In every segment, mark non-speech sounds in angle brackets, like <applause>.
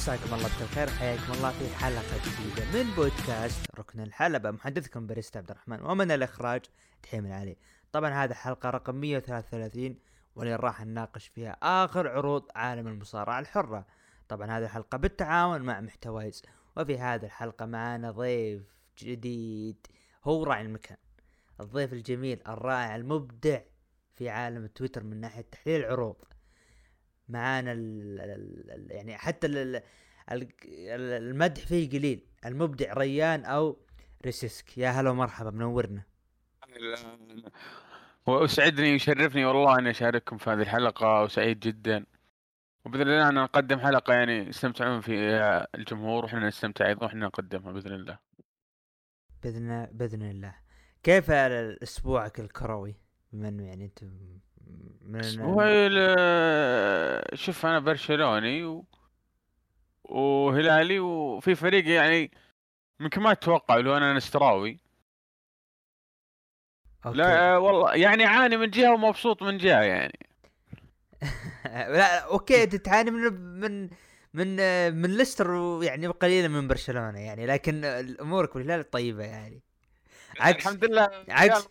مساكم الله بالخير حياكم الله في حلقة جديدة من بودكاست ركن الحلبة. محدثكم بريست عبد الرحمن ومن الإخراج دحيم العلي طبعا هذه الحلقة رقم 133 واللي راح نناقش فيها آخر عروض عالم المصارعة الحرة. طبعا هذه الحلقة بالتعاون مع محتوايز وفي هذه الحلقة معنا ضيف جديد هو راعي المكان. الضيف الجميل الرائع المبدع في عالم تويتر من ناحية تحليل العروض. معانا ال ال ال يعني حتى ال ال ال- المدح فيه قليل المبدع ريان أو ريسيسك. يا هلا ومرحبا منورنا. وأسعدني ويشرفني والله إني أشارككم في هذه الحلقة وسعيد جدا. وبإذن الله ان نقدم حلقة يعني يستمتعون فيها الجمهور وإحنا نستمتع أيضا وإحنا نقدمها بإذن الله. بإذن بإذن الله. كيف اسبوعك الكروي؟ بما إنه يعني انت من وهي شوف أنا برشلوني و... وهلالي وفي فريق يعني يمكن ما تتوقع لو أنا لستراوي. Okay. لا والله يعني عاني من جهة ومبسوط من جهة يعني. <laughs> لا okay أنت تعاني من من من من ليستر ويعني قليلا من برشلونة يعني لكن امورك بالهلال طيبة يعني. عكس الحمد لله عكس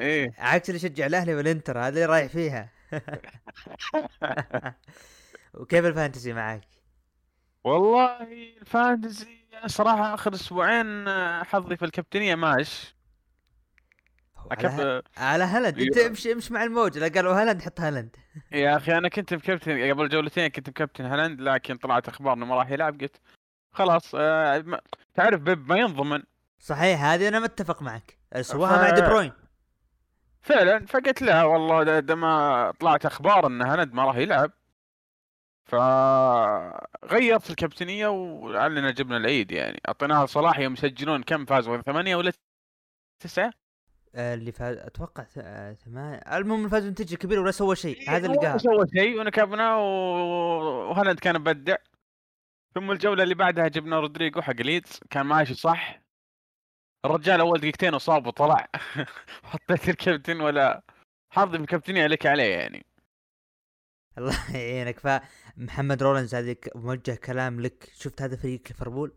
إيه. عكس اللي يشجع الأهلي والإنتر هذا اللي رايح فيها. <laughs> وكيف ال Fantasy معك؟ والله ال Fantasy صراحة آخر أسبوعين حظي في الكابتنية ماش على, ه... أكب... على هالاند. أنت أيوه. امشي امشي مع الموج. لا قالوا هالاند حط هالاند. يا أخي أنا كنت بكابتن قبل جولتين كنت بكابتن هالاند لكن طلعت أخبار إنه ما راح يلعب قلت خلاص آه ما... تعرف بيب ما ينضمن. صحيح هذه أنا متفق معك. سواها مع دي بروين. فعلا فقلت لا والله ده, ده ما طلعت أخبار إن هالاند ما راح يلعب. فغيرت الكابتنية ولعلنا جبنا العيد يعني. أعطيناها صلاح يوم يسجلون كم فازوا ثمانية ولا تسعة؟ آه، اللي فاز أتوقع آه، ثمان المهم فاز بنتيجة كبيرة ولا سوى شيء. هذا اللي قال. سوى شيء ونكبنا و- وهالاند كان مبدع. ثم الجولة اللي بعدها جبنا رودريجو حق ليدز كان ماشي صح. الرجال أول دقيقتين اصاب وطلع. <laughs> حطيت الكابتن ولا حظي بالكابتنية عليك عليه يعني. الله يعينك. فمحمد رولنز هذه ك- موجه كلام لك. شفت هذا فريق ليفربول؟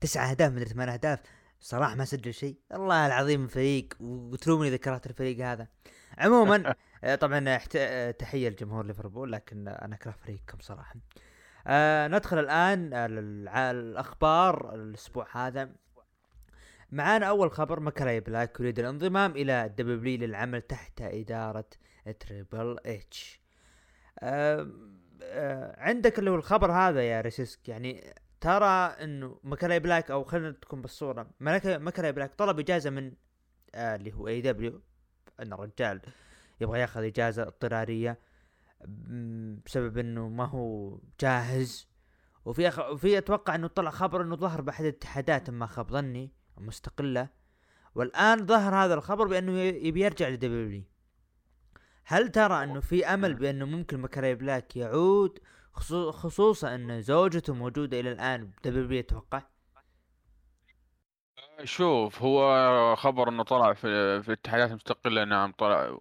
تسعة أهداف من ثمان أهداف. صلاح ما سجل شيء. الله العظيم فريق وتلومني اذا كرهت الفريق هذا. عموما <laughs> آه، طبعا احت... آه، تحية لجمهور ليفربول لكن أنا أكره فريقكم صراحة. آه ندخل الآن الع- الأخبار الأسبوع هذا. معانا أول خبر مالاكاي بلاك يريد الانضمام إلى WWE للعمل تحت إدارة تريبل اتش آم، آه، عندك اللي هو الخبر هذا يا ريسك. يعني ترى إنه مالاكاي بلاك أو خلينا تكون بالصورة مالاكاي بلاك طلب إجازة من آه اللي هو AEW أن الرجال يبغى ياخذ إجازة اضطرارية بسبب إنه ما هو جاهز. وفي أخ... وفي أتوقع إنه طلع خبر إنه ظهر بأحد الاتحادات ما خاب ظني. مستقلة. والآن ظهر هذا الخبر بأنه يبي يرجع ل WWE هل ترى أنه في أمل بأنه ممكن مالاكاي بلاك يعود خصو- خصوصا أن زوجته موجودة إلى الآن ب WWE أتوقع شوف هو خبر إنه طلع في في اتحادات مستقلة نعم طلع.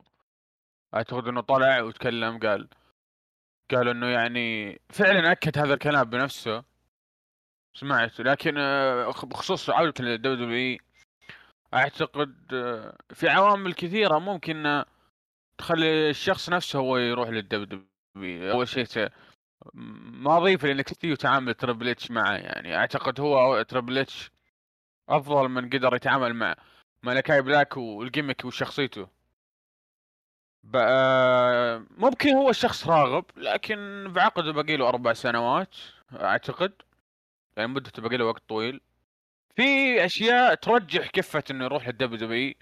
أعتقد إنه طلع وتكلم قال قال إنه يعني فعلا أكد هذا الكلام بنفسه. سمعت. لكن آه، بخصوص عودة لل WWE أعتقد آه، في عوامل كثيرة ممكن آه، تخلي الشخص نفسه هو يروح لل WWE أول شيء ماضيه في NXT وتعامل تربل إتش معه يعني. أعتقد هو تربل إتش أفضل من قدر يتعامل مع مالاكاي بلاك وال gimmick وشخصيته. بقى ممكن هو الشخص راغب لكن بعقده باقي له أربع سنوات أعتقد. يعني مدته باقي له وقت طويل. في أشياء ترجح كفة إنه يروح لل WWE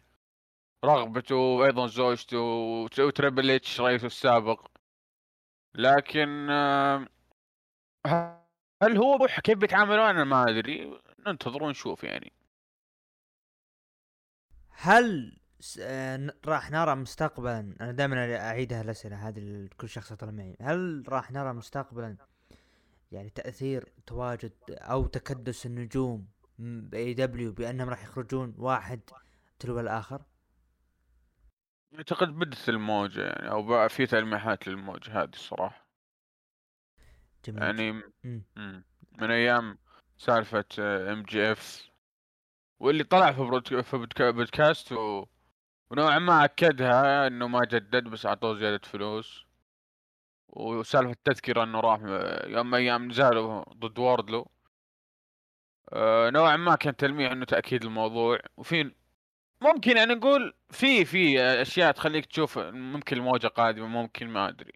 رغبته وأيضا زوجته وت- وتريبل إتش رئيسه السابق. لكن آه، هل هو بح كيف بيتعاملون؟ أنا ما أدري. ننتظر ونشوف يعني. هل س... آه، راح نرى مستقبلا؟ أنا دائما أعيدها الأسئلة هذه لكل شخص يطلع معي هل راح نرى مستقبلا يعني تأثير تواجد أو تكدس النجوم ب AEW بأنهم راح يخرجون واحد تلو الآخر أعتقد بدت الموجة يعني أو بقى في تلميحات للموجة هذه الصراحة جميل يعني مم. مم. من أيام سالفة MJF واللي طلع في. في بودكا- بودكاست و... ونوعا ما أكدها إنه ما جدد بس أعطوه زيادة فلوس وسالفة التذكرة إنه راح يوم من أيام نزاله ضد واردلو آه، نوعا ما كان تلميح إنه تأكيد الموضوع. وفي ممكن يعني نقول في في أشياء تخليك تشوف ممكن الموجة قادمة ممكن ما أدري.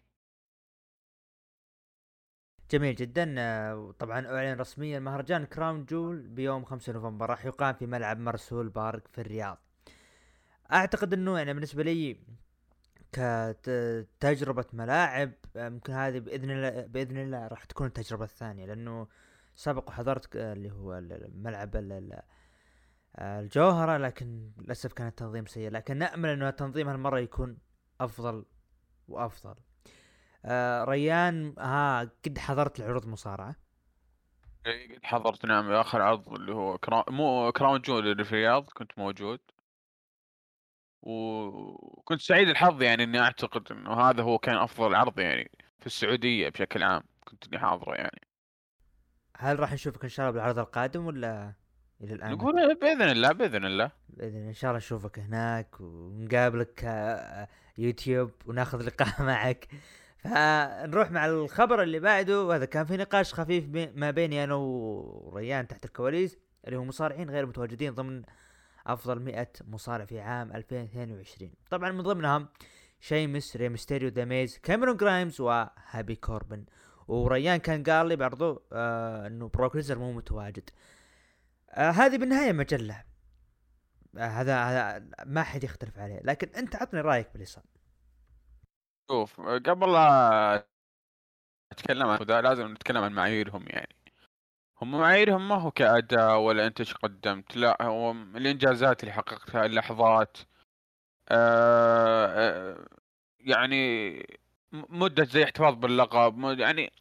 جميل جدا. آه، طبعا أعلن رسميا مهرجان كراون جول بيوم 5 نوفمبر. راح يقام في ملعب مرسول بارك في الرياض. أعتقد إنه يعني بالنسبة لي كتجربة ملاعب ممكن هذه بإذن الله بإذن الله راح تكون التجربة الثانية لأنه سبق وحضرت اللي هو الملعب ال- ال- الجوهرة لكن للأسف كان التنظيم سيء. لكن نأمل إنه التنظيم هالمرة يكون أفضل وأفضل. آه ريان ها قد حضرت العروض مصارعة؟ إيه، قد حضرت نعم. آخر عرض اللي هو كرا... مو كراون جول اللي في الرياض كنت موجود. وكنت سعيد الحظ يعني إني أعتقد إنه هذا هو كان أفضل عرض يعني في السعودية بشكل عام كنت إني حاضره يعني. هل راح نشوفك إن شاء الله بالعرض القادم ولا إلى الآن؟ نقول بإذن الله بإذن الله. بإذن إن شاء الله نشوفك هناك ونقابلك آه، يوتيوب وناخذ لقاء <laughs> معك. فنروح مع الخبر اللي بعده وهذا كان في نقاش خفيف ما بيني أنا وريان تحت الكواليس اللي هو مصارعين غير متواجدين ضمن أفضل 100 مصارع في عام 2022 طبعا من ضمنهم شيمس ريمستيريو ذا ميز كاميرون جرايمز وهابي كوربن. وريان كان قال لي برضو آه إنه بروك مو متواجد. آه هذه بالنهاية مجلة. آه هذا هذا ما حد يختلف عليه. لكن أنت عطني رأيك باللي صار شوف قبل لا أتكلم عن لازم نتكلم عن معاييرهم يعني. هم معاييرهم ما هو كأداء ولا أنت إيش قدمت. لا هو الإنجازات اللي حققتها اللحظات آه آه يعني مدة زي احتفاظ باللقب يعني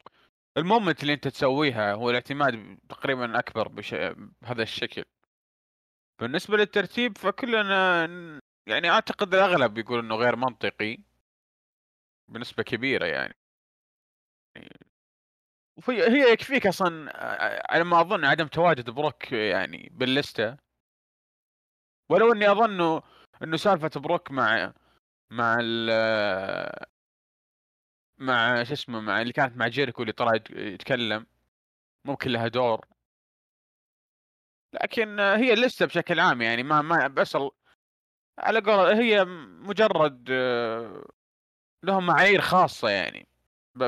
المومنت اللي أنت تسويها هو الاعتماد تقريبا أكبر بش... بهذا الشكل. بالنسبة للترتيب فكلنا يعني أعتقد الأغلب يقول إنه غير منطقي بنسبة كبيرة يعني. وفي هي يكفيك أصلا على ما أظن عدم تواجد بروك يعني باللستة. ولو إني أظن إنه سالفة بروك مع مع ال مع شو اسمه مع اللي كانت مع جيريكو اللي طلع يت- يتكلم ممكن لها دور. لكن هي اللستة بشكل عام يعني ما ما بس على قول هي مجرد لهم معايير خاصة يعني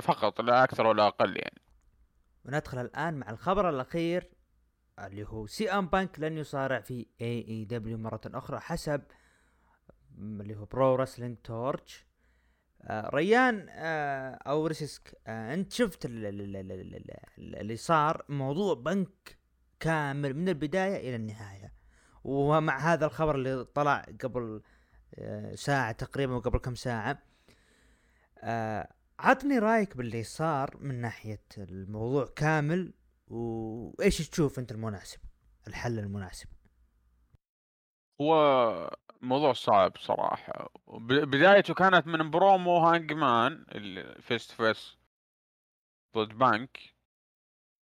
فقط لا أكثر ولا أقل يعني. وندخل الآن مع الخبر الأخير اللي هو CM بانك لن يصارع في AEW مرة أخرى حسب اللي هو Pro Wrestling Torch. آه ريان آه أو ريسك آه أنت شفت ال- ال- ال- ال- ال- ال- اللي صار؟ موضوع بنك كامل من البداية إلى النهاية. ومع هذا الخبر اللي طلع قبل ساعة تقريبا وقبل كم ساعة عطني رأيك باللي صار من ناحية الموضوع كامل وإيش تشوف أنت المناسب؟ الحل المناسب. هو موضوع صعب صراحة. بدايته كانت من برومو هانج مان ال face to face ضد بانك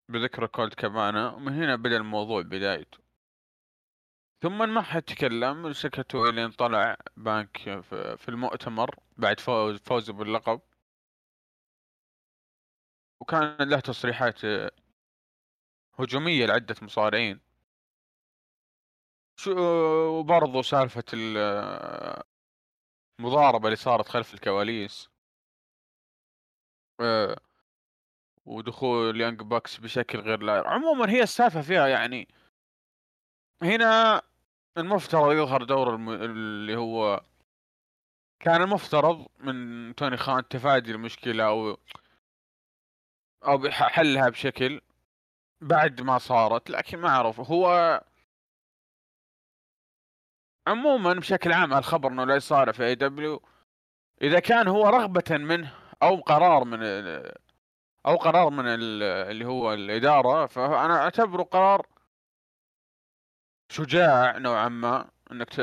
بذكر كولد كابانا ومن هنا بدأ الموضوع بدايته. ثم ما حد تكلم سكتوا إلين طلع بانك في المؤتمر بعد فوز فوزه باللقب. وكان له تصريحات آه، هجومية لعدة مصارعين. شو وبرضه سالفة ال- المضاربة اللي صارت خلف الكواليس. آه، ودخول Young Bucks بشكل غير لائق. عموما هي السالفة فيها يعني هنا المفترض يظهر دور الم... اللي هو كان المفترض من توني خان تفادي المشكلة أو بح- حلها بشكل بعد ما صارت لكن ما أعرف هو عموما بشكل عام الخبر إنه لا يصارع في AEW إذا كان هو رغبة منه أو قرار من أو قرار من ال- اللي هو الإدارة فأنا أعتبره قرار شجاع نوعا ما إنك ت...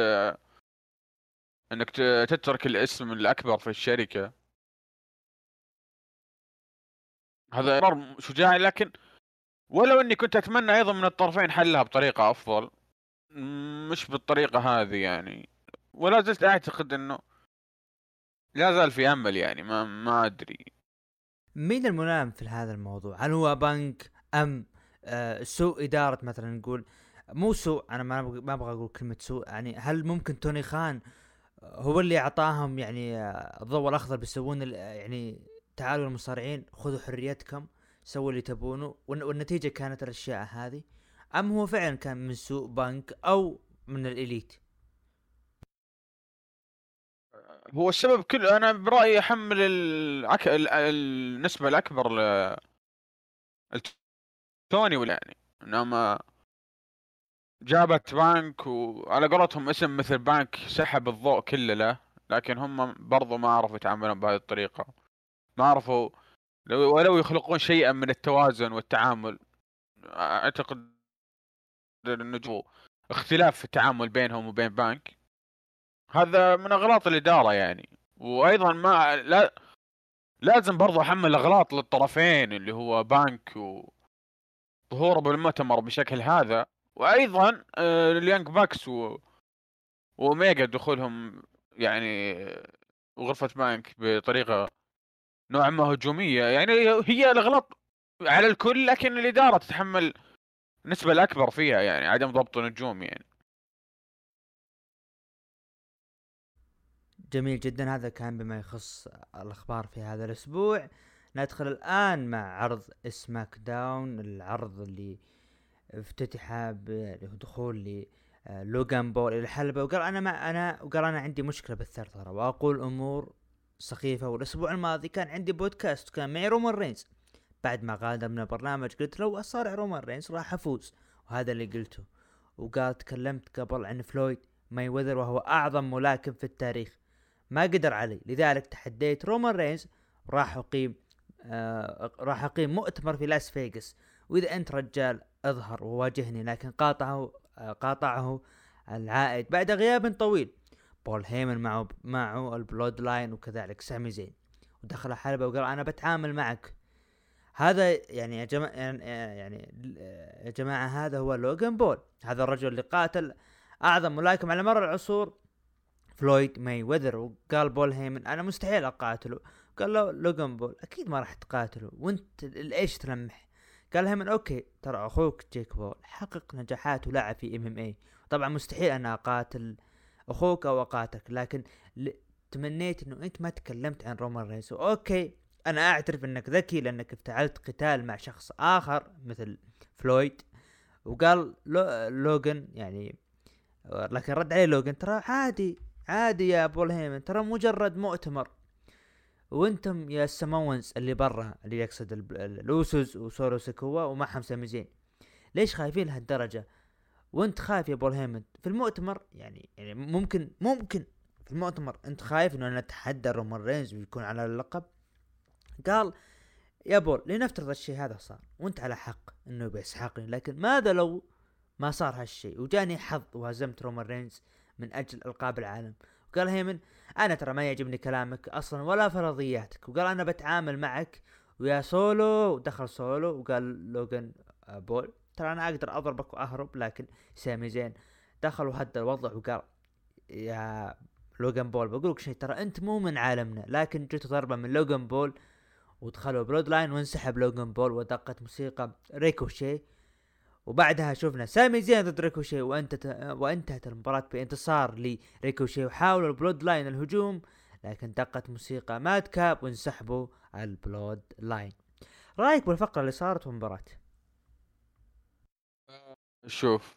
إنك تترك الاسم الأكبر في الشركة. هذا قرار شجاع لكن ولو إني كنت أتمنى أيضا من الطرفين حلها بطريقة أفضل مش بالطريقة هذه يعني. ولا زلت أعتقد إنه لا زال في أمل يعني ما ما أدري. مين الملام في هذا الموضوع؟ هل هو بنك أم آه سوء إدارة مثلا نقول؟ مو سوء أنا ما ما أبغى أقول كلمة سوء يعني هل ممكن توني خان هو اللي أعطاهم يعني آه، الضوء الأخضر بيسوون يعني تعالوا المصارعين خذوا حريتكم سووا اللي تبونه والنتيجة كانت الأشياء هذه. أم هو فعلا كان من سوء بنك أو من الإليت؟ هو السبب كل أنا برأيي أحمل العك... النسبة الأكبر ل توني يعني. إنما جابت بانك وعلى قولتهم اسم مثل بانك سحب الضوء كله له لكن هم برضو ما عرفوا يتعاملون بهذه الطريقة. ما عرفوا لو ولو يخلقون شيئا من التوازن والتعامل أعتقد انه اختلاف في التعامل بينهم وبين بانك هذا من أغلاط الإدارة يعني. وأيضا ما لا لازم برضو أحمل أغلاط للطرفين اللي هو بانك وظهوره بالمؤتمر بشكل هذا. وأيضا آه، ال Young Bucks و... وأوميجا دخولهم يعني غرفة بانك بطريقة نوعا ما هجومية. يعني هي الاغلاط على الكل لكن الإدارة تتحمل النسبة الأكبر فيها يعني عدم ضبط النجوم يعني. جميل جدا. هذا كان بما يخص الأخبار في هذا الأسبوع. ندخل الآن مع عرض سماك داون العرض اللي افتتح بدخول لوغان بول إلى الحلبة وقال أنا ما أنا وقال أنا عندي مشكلة بالثرثرة وأقول أمور سخيفة. والأسبوع الماضي كان عندي بودكاست وكان معي رومان رينز. بعد ما غادر من البرنامج قلت لو أصارع رومان رينز راح أفوز. وهذا اللي قلته. وقال تكلمت قبل عن فلويد ماي وذر وهو أعظم ملاكم في التاريخ. ما قدر علي. لذلك تحديت رومان رينز وراح أقيم آه راح أقيم مؤتمر في لاس فيغاس. وإذا أنت رجال أظهر وواجهني لكن قاطعه قاطعه العائد بعد غياب طويل. بول هيمن معه معه ال Bloodline وكذلك سامي زين. ودخل الحلبة وقال أنا بتعامل معك. هذا يعني يا جماعة يعني يا جماعة هذا هو لوغان بول. هذا الرجل اللي قاتل أعظم ملاكم على مر العصور. فلويد ماي وذر وقال بول هيمن أنا مستحيل أقاتله. قال له لوغان بول أكيد ما راح تقاتله. وأنت إيش تلمح؟ قال هيمن okay ترى أخوك جيك بول حقق نجاحات ولعب في MMA طبعا مستحيل أنا أقاتل أخوك أو اقاتلك لكن ل... تمنيت إنه أنت ما تكلمت عن رومان رينز. okay أنا أعترف إنك ذكي لأنك افتعلت قتال مع شخص آخر مثل فلويد. وقال لو... لوغن يعني لكن رد عليه لوغن ترى عادي عادي يا بول هيمن ترى مجرد مؤتمر. وأنتم يا ال Samoans اللي برا اللي يقصد ال Usos وسولو سكوا ومعهم سامي زين ليش خايفين لهالدرجة؟ وانت خايف يا بول هيمن في المؤتمر يعني يعني ممكن ممكن في المؤتمر انت خايف انه أنا اتحدى رومان رينز ويكون على اللقب. قال يا بول لنفترض الشيء هذا صار وانت على حق إنه بيسحقني لكن ماذا لو ما صار هالشيء وجاني حظ وهزمت رومان رينز من أجل ألقاب العالم. وقال هيمن أنا ترى ما يعجبني كلامك أصلا ولا فرضياتك. وقال أنا بتعامل معك ويا سولو. ودخل سولو وقال لوجن آه، بول ترى أنا أقدر أضربك وأهرب لكن سامي زين. دخل وهدى الوضع وقال يا لوجان بول بقول لك شيء ترى أنت مو من عالمنا لكن جت ضربه من لوجان بول ودخلوا Bloodline وانسحب لوجان بول ودقت موسيقى ريكوشي. وبعدها شفنا سامي زين ضد ريكوشي وأنت وانتهت المباراة بانتصار لريكوشي. وحاولوا ال Bloodline الهجوم لكن دقت موسيقى ماد كاب وانسحبوا ال Bloodline. رأيك بالفقرة اللي صارت في المباراة شوف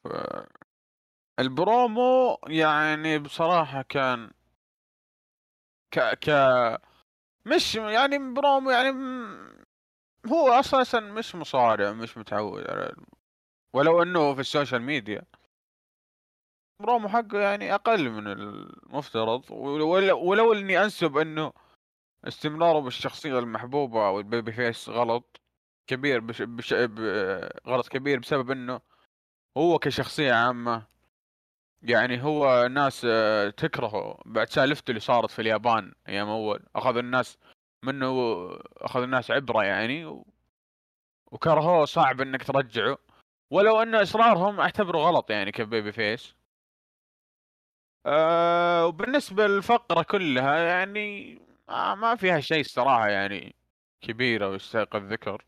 البرومو يعني بصراحة كان ك ك مش يعني برومو يعني هو أساسا مش مصارع مش متعود على ولو إنه في ال social media. promo حقه يعني أقل من المفترض ولو إني أنسب إنه استمراره بالشخصية المحبوبة أو ال babyface غلط كبير بش بش غلط كبير بسبب إنه هو كشخصية عامة يعني هو الناس تكرهه. بعد سالفته اللي صارت في اليابان أيام أول أخذ الناس منه أخذ الناس عبرة يعني وكرهوه صعب إنك ترجعه. ولو أن إصرارهم أعتبره غلط يعني كبيبي فيس. أه وبالنسبة للفقرة كلها يعني ما, ما فيها شيء الصراحة يعني كبيرة ويستحق الذكر.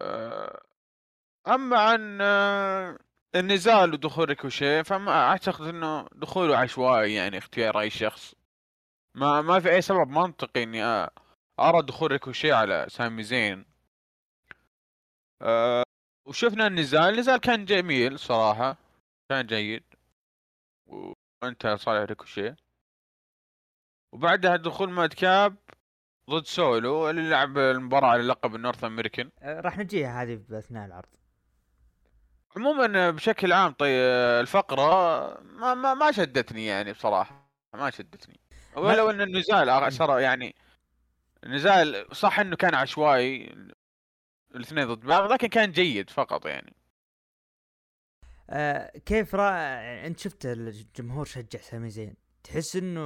أه أما عن أه النزال ودخول ريكوشي فما أعتقد إنه دخوله عشوائي يعني اختيار أي شخص. ما ما في أي سبب منطقي إني أرى دخول ريكوشي على سامي زين. أه وشفنا النزال النزال كان جميل صراحة كان جيد. وانتهى لصالح ريكوشي وبعدها دخول ماد كاب ضد سولو اللي لعب المباراة على لقب ال North American. أه، راح نجيها هذه بأثناء العرض. عموما بشكل عام طيب الفقرة ما ما ما شدتني يعني بصراحة ما شدتني. ولو إن النزال اثر يعني النزال صح إنه كان عشوائي الاثنين ضد بعض لكن كان جيد فقط يعني. آه كيف رأى أنت شفت الجمهور شجع سامي زين؟ تحس إنه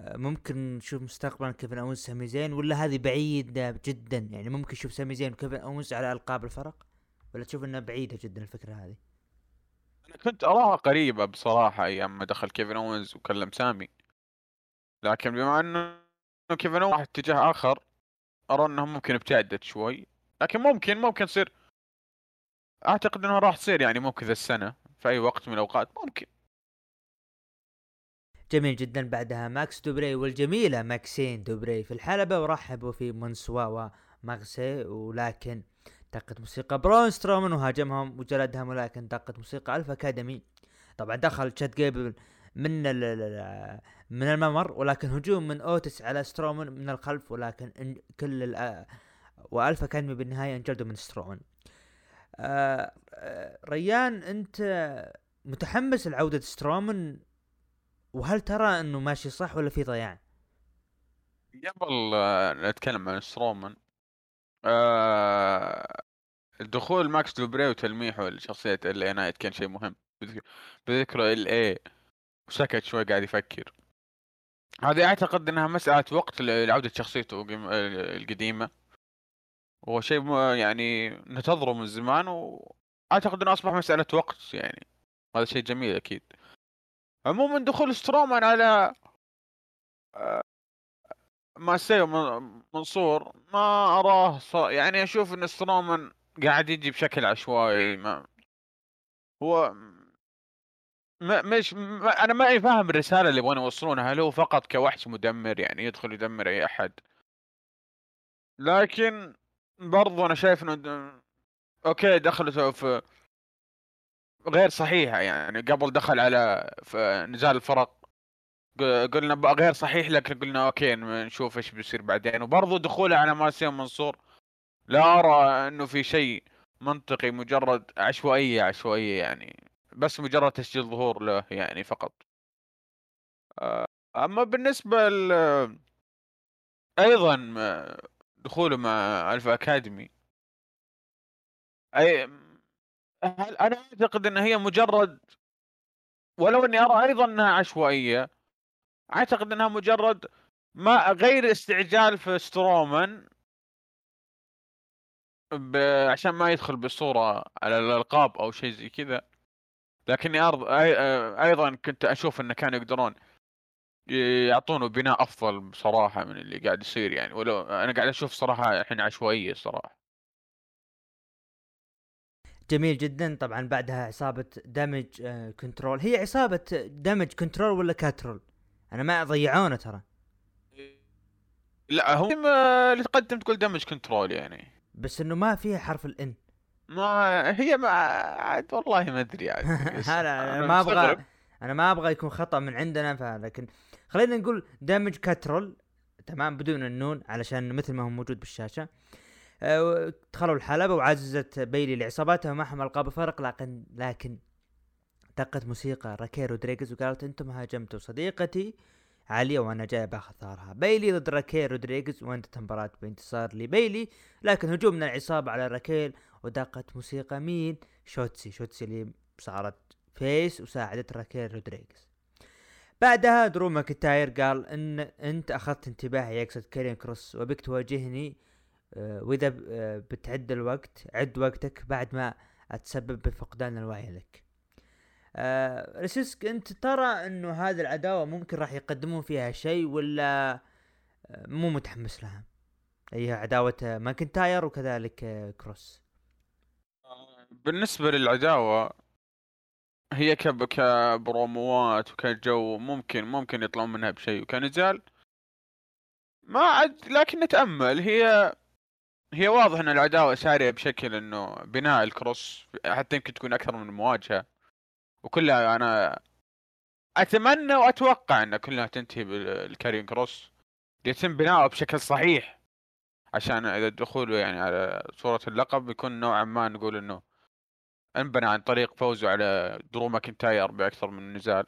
آه، ممكن نشوف مستقبلا كيفن اونز سامي زين ولا هذه بعيدة جدا؟ يعني ممكن نشوف سامي زين وكيفن اونز على ألقاب الفرق؟ ولا تشوف إنها بعيدة جدا الفكرة هذه؟ أنا كنت أراها قريبة بصراحة أيام ما دخل كيفن اونز وكلم سامي. لكن بما إنه كيفن اونز اتجاه آخر أرى انها ممكن ابتعدت شوي. لكن ممكن ممكن تصير. أعتقد انها راح تصير يعني ممكن ذا السنة في أي وقت من الأوقات ممكن. جميل جدا. بعدها ماكس دوبري والجميلة ماكسين دوبري في الحلبة ورحبوا في منسور وماكسي ولكن دقت موسيقى برون سترومان وهاجمهم وجلدهم ولكن دقت موسيقى Alpha Academy. طبعا دخل تشاد جيبل من من الممر ولكن هجوم من أوتيس على سترومان من الخلف ولكن كل و Alpha Academy بالنهاية انجلدوا من سترومان آه آه ريان أنت متحمس لعودة سترومان وهل ترى إنه ماشي صح ولا في ضياع؟ قبل نتكلم عن سترومان آه دخول ماكس دوبري وتلميحه لشخصية LA Knight كان شيء مهم. بذكره LA وسكت شوي قاعد يفكر. هذه أعتقد إنها مسألة وقت لعودة شخصيته القديمة. هو شيء يعني ننتظره من زمان واعتقد إنه أصبح مسألة وقت يعني. هذا شيء جميل أكيد. عموما دخول سترومان على آه، ماسيه ومنصور ما أراه يعني أشوف إن سترومان قاعد يجي بشكل عشوائي ما هو ما مش ما أنا ما فاهم الرسالة اللي يبغون يوصلونها هل هو فقط كوحش مدمر يعني يدخل يدمر أي أحد؟ لكن برضو أنا شايف إنه okay دخلته في غير صحيحة يعني قبل دخل على نزال الفرق قلنا غير صحيح لكن قلنا okay نشوف إيش بيصير بعدين. وبرضو دخوله على ماسيه ومنصور. لا أرى إنه في شيء منطقي مجرد عشوائية عشوائية يعني. بس مجرد تسجيل ظهور له يعني فقط. آه، أما بالنسبة ل أيضا دخوله مع Alpha Academy. اي أنا أعتقد إن هي مجرد ولو إني أرى أيضا إنها عشوائية أعتقد إنها مجرد ما غير استعجال في سترومان ب... عشان ما يدخل بصورة على الألقاب أو شيء زي كذا. لكني أرض... أيضا كنت أشوف انه كانوا يقدرون يعطونه بناء أفضل بصراحه من اللي قاعد يصير يعني. ولو أنا قاعد أشوف صراحة الحين عشوائية صراحة. جميل جدا. طبعا بعدها عصابة Damage Control هي عصابة Damage Control ولا Catrol أنا ما ضيعونا ترى. لا هو اللي تقدم تقول Damage Control يعني. بس إنه ما فيها حرف ال N ما هي ما عاد والله ما أدري عاد. <laughs> أنا ما أبغى أنا ما أبغى يكون خطأ من عندنا لكن خلينا نقول Damage Catrol تمام بدون النون علشان مثل ما هو موجود بالشاشة. أه دخلوا الحلبة وعززت بيلي لعصاباتها ومعهم القاب فرق لكن لكن دقت موسيقى راكيل رودريغز وقالت أنتم هاجمتوا. صديقتي عالية وأنا جاي بآخذ ثارها. بيلي ضد راكيل رودريغز وانتهت المباراة بانتصار لبيلي لكن هجوم من العصابة على راكيل ودقت موسيقى مين؟ شوتسي. شوتسي اللي صارت face وساعدت راكيل رودريغز بعدها درو ماكنتاير قال إن أنت أخذت انتباهي يقصد كاريون كروس وبك تواجهني آه، وإذا آه، بتعد الوقت عد وقتك بعد ما تسبب بفقدان الوعي لك. آه ريسيسك انت ترى انه هذه العداوة ممكن راح يقدمون فيها شيء ولا آه، مو متحمس لها؟ هي عداوة آه، ماكنتاير وكذلك كروس. بالنسبة للعداوة هي كب كبروموات وكجو ممكن ممكن يطلعون منها بشيء وكنزال. ما عاد لكن نتأمل هي هي واضح إن العداوة سارية بشكل إنه بناء الكروس حتى يمكن تكون أكثر من مواجهة. وكلها أنا أتمنى وأتوقع أن كلها تنتهي بالكاريون كروس. يتم بناؤه بشكل صحيح. عشان إذا دخوله يعني على صورة اللقب بيكون نوعا ما نقول إنه انبنى عن طريق فوزه على درو ماكنتاير بأكثر من نزال.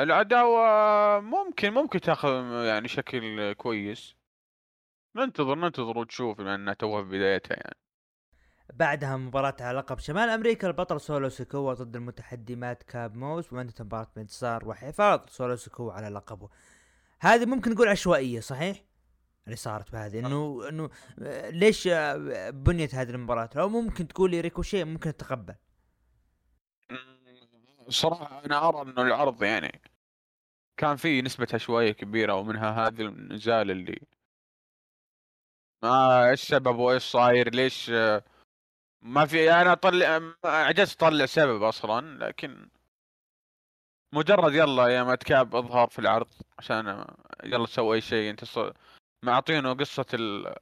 العداوة ممكن ممكن تأخذ يعني شكل كويس. ننتظر ننتظر وتشوف لانها توها في بدايتها يعني. بعدها مباراة على لقب شمال أمريكا البطل سولو سيكوا ضد المتحدي مادكاب موس وانتهت المباراة بانتصار وحفاظ سولو سيكوا على لقبه. هذه ممكن نقول عشوائية صحيح؟ اللي صارت بهذه انه إنه ليش آه، بنيت هذه المباراة؟ لو ممكن تقول لي ريكوشيه ممكن أتقبل. صراحة أنا أرى إنه العرض يعني كان فيه نسبة عشوائية كبيرة ومنها هذا النزال اللي ما إيش سبب وإيش صاير ليش آه، ما في أنا اطلع ما- عجزت أطلع سبب أصلا لكن مجرد يلا يا متكاب اظهر في العرض عشان يلا سوي أي شيء. أنت. معطينه قصة ال...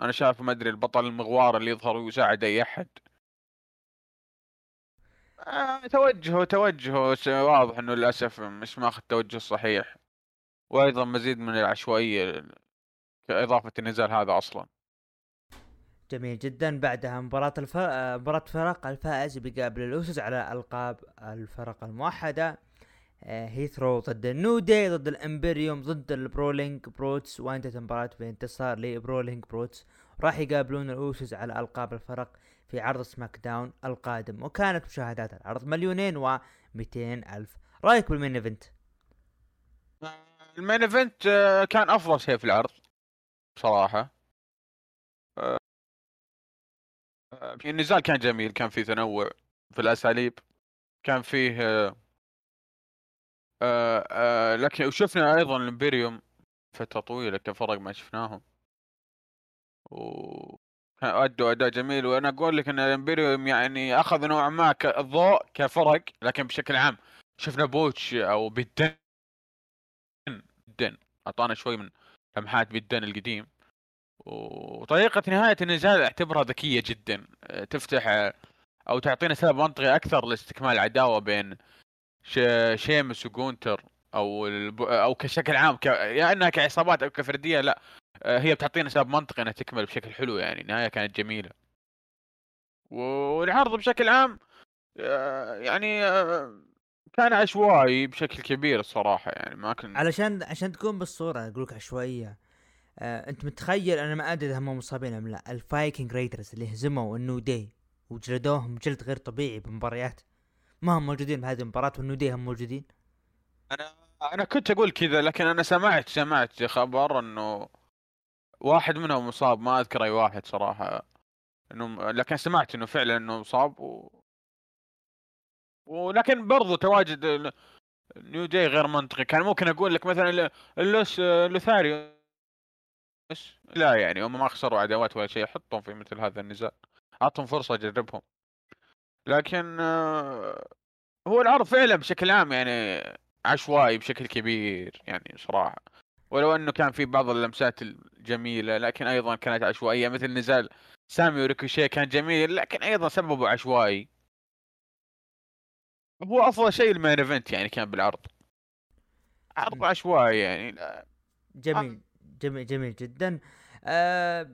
أنا شايف ما أدري البطل المغوار اللي يظهر ويساعد أي أحد. آه توجهه توجهه واضح إنه للأسف مش ماخذ التوجه الصحيح وأيضا مزيد من العشوائية كإضافة النزال هذا أصلا. جميل جدا. بعدها مباراة الف... آه، مباراة فرق الفائز بيقابل ال Usos على ألقاب الفرق الموحدة. آه، Hit Row ضد ال New Day ضد ال Imperium ضد ال Brawling Brutes وانتهت المباراة بانتصار ل Brawling Brutes راح يقابلون ال Usos على ألقاب الفرق في عرض SmackDown القادم. وكانت مشاهدات العرض مليونين و ألف. رأيك بال main event؟ ال main event آه، كان أفضل شيء في العرض بصراحة النزال كان جميل كان فيه تنوع في الأساليب كان فيه آه، آه، آه، لكن وشفنا أيضا ال Imperium فترة طويلة كفرق ما شفناهم. و أدوا أداء جميل. وأنا أقول لك إن ال Imperium يعني أخذ نوعا ما الضوء كفرق لكن بشكل عام شفنا بوتش أو بيت دن بيت دن أعطانا شوي من لمحات بيت دن القديم. وطريقة نهاية النزال اعتبرها ذكية جدا أه، تفتح أه، أو تعطينا سبب منطقي أكثر لاستكمال العداوة بين. شيمس وجونثر أو. أو كشكل عام ك... يا إنها كعصابات أو كفردية لا أه، هي بتعطينا سبب منطقي إنها تكمل بشكل حلو يعني النهاية كانت جميلة والعرض بشكل عام يعني كان عشوائي بشكل كبير الصراحة يعني ما كان علشان عشان تكون بالصورة أقول لك عشوائية آه انت متخيل أنا ما ادري اذا هم مصابين ام لا. ال Viking Raiders اللي هزموا ال New Day وجلدوهم جلد غير طبيعي بمباريات. ما هم موجودين بهذه المباراة وال New Day هم موجودين. أنا أنا كنت أقول كذا لكن أنا سمعت سمعت خبر إنه واحد منهم مصاب. ما أذكر أي واحد صراحة. إنه لكن سمعت إنه فعلا إنه مصاب و... ولكن برضو تواجد نيو داي غير منطقي. كان ممكن أقول لك مثلا ال- لوثاريوس لا يعني هم ما خسروا عداوات ولا شيء حطهم في مثل هذا النزال أعطهم فرصة أجربهم. لكن آه، هو العرض فعلا بشكل عام يعني عشوائي بشكل كبير يعني صراحة. ولو أنه كان في بعض اللمسات الجميلة لكن أيضا كانت عشوائية مثل نزال سامي وريكوشيه كان جميل لكن أيضا سببه عشوائي. هو أفضل شيء ال main event يعني كان بالعرض. عرض. عشوائي يعني لا. جميل. جميل جميل جدا. آه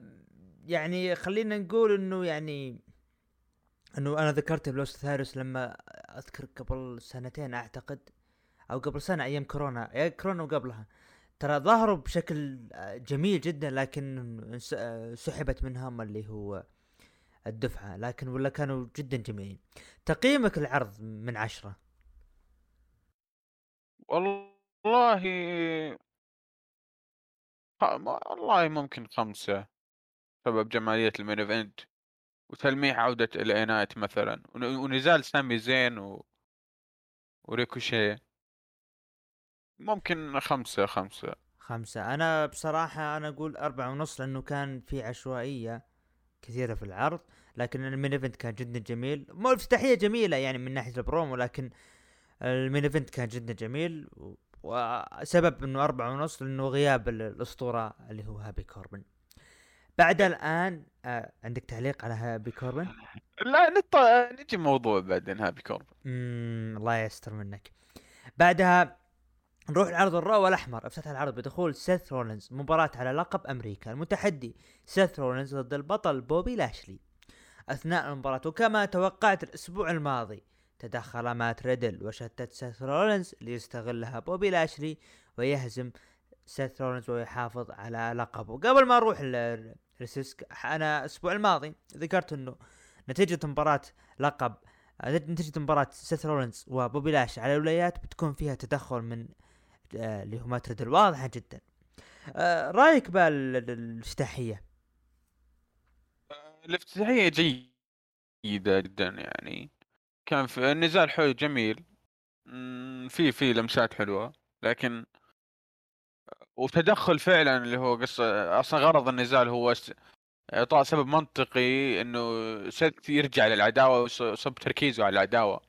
يعني خلينا نقول إنه يعني إنه أنا ذكرت بلوس ثاريوس لما أذكر قبل سنتين أعتقد أو قبل سنة أيام كورونا كورونا وقبلها. ترى ظهروا بشكل جميل جدا لكن سحبت منهم اللي هو الدفعة لكن ولا كانوا جدا جميلين. تقييمك العرض من عشرة؟ والله والله ممكن خمسة بسبب جمالية ال main event وتلميح عودة LA Knight مثلا ون- ونزال سامي زين و... وريكوشي ممكن خمسة خمسة. خمسة. أنا بصراحة أنا أقول أربعة ونص لأنه كان في عشوائية كثيرة في العرض لكن ال main event كان جدا جميل. مو الإفتتاحية جميلة يعني من ناحية البرومو لكن ال main event كان جدا جميل وسبب انه أربعة ونص لأنه غياب ال- الأسطورة اللي هو هابي كوربن. بعد الآن آه عندك تعليق على هابي كوربن؟ لا نط... نجي موضوع بعدين هابي كورب امم الله يستر منك. بعدها نروح العرض ال Raw والأحمر. أفتتح العرض بدخول سيث رولينز. مباراة على لقب أمريكا. المتحدي سيث رولينز ضد البطل بوبي لاشلي. أثناء المباراة وكما توقعت الأسبوع الماضي تدخل مات ريدل وشتت سيث رولينز ليستغلها بوبي لاشلي ويهزم سيث رولينز ويحافظ على لقبه. قبل ما أروح ل- لريسيسك أنا الأسبوع الماضي ذكرت إنه نتيجة مباراة لقب نتيجة مباراة سيث رولينز وبوبي لاشلي على الولايات بتكون فيها تدخل من آه، اللي هو مات ريدل. واضحة جدا. آه، رأيك بالافتتاحية الافتتاحية جيدة جدا يعني. كان في النزال حلو جميل. في في لمسات حلوة لكن وتدخل فعلا اللي هو قصة أصلا غرض النزال هو إعطاء سبب منطقي إنه سيث يرجع للعداوة ويصب تركيزه على العداوة.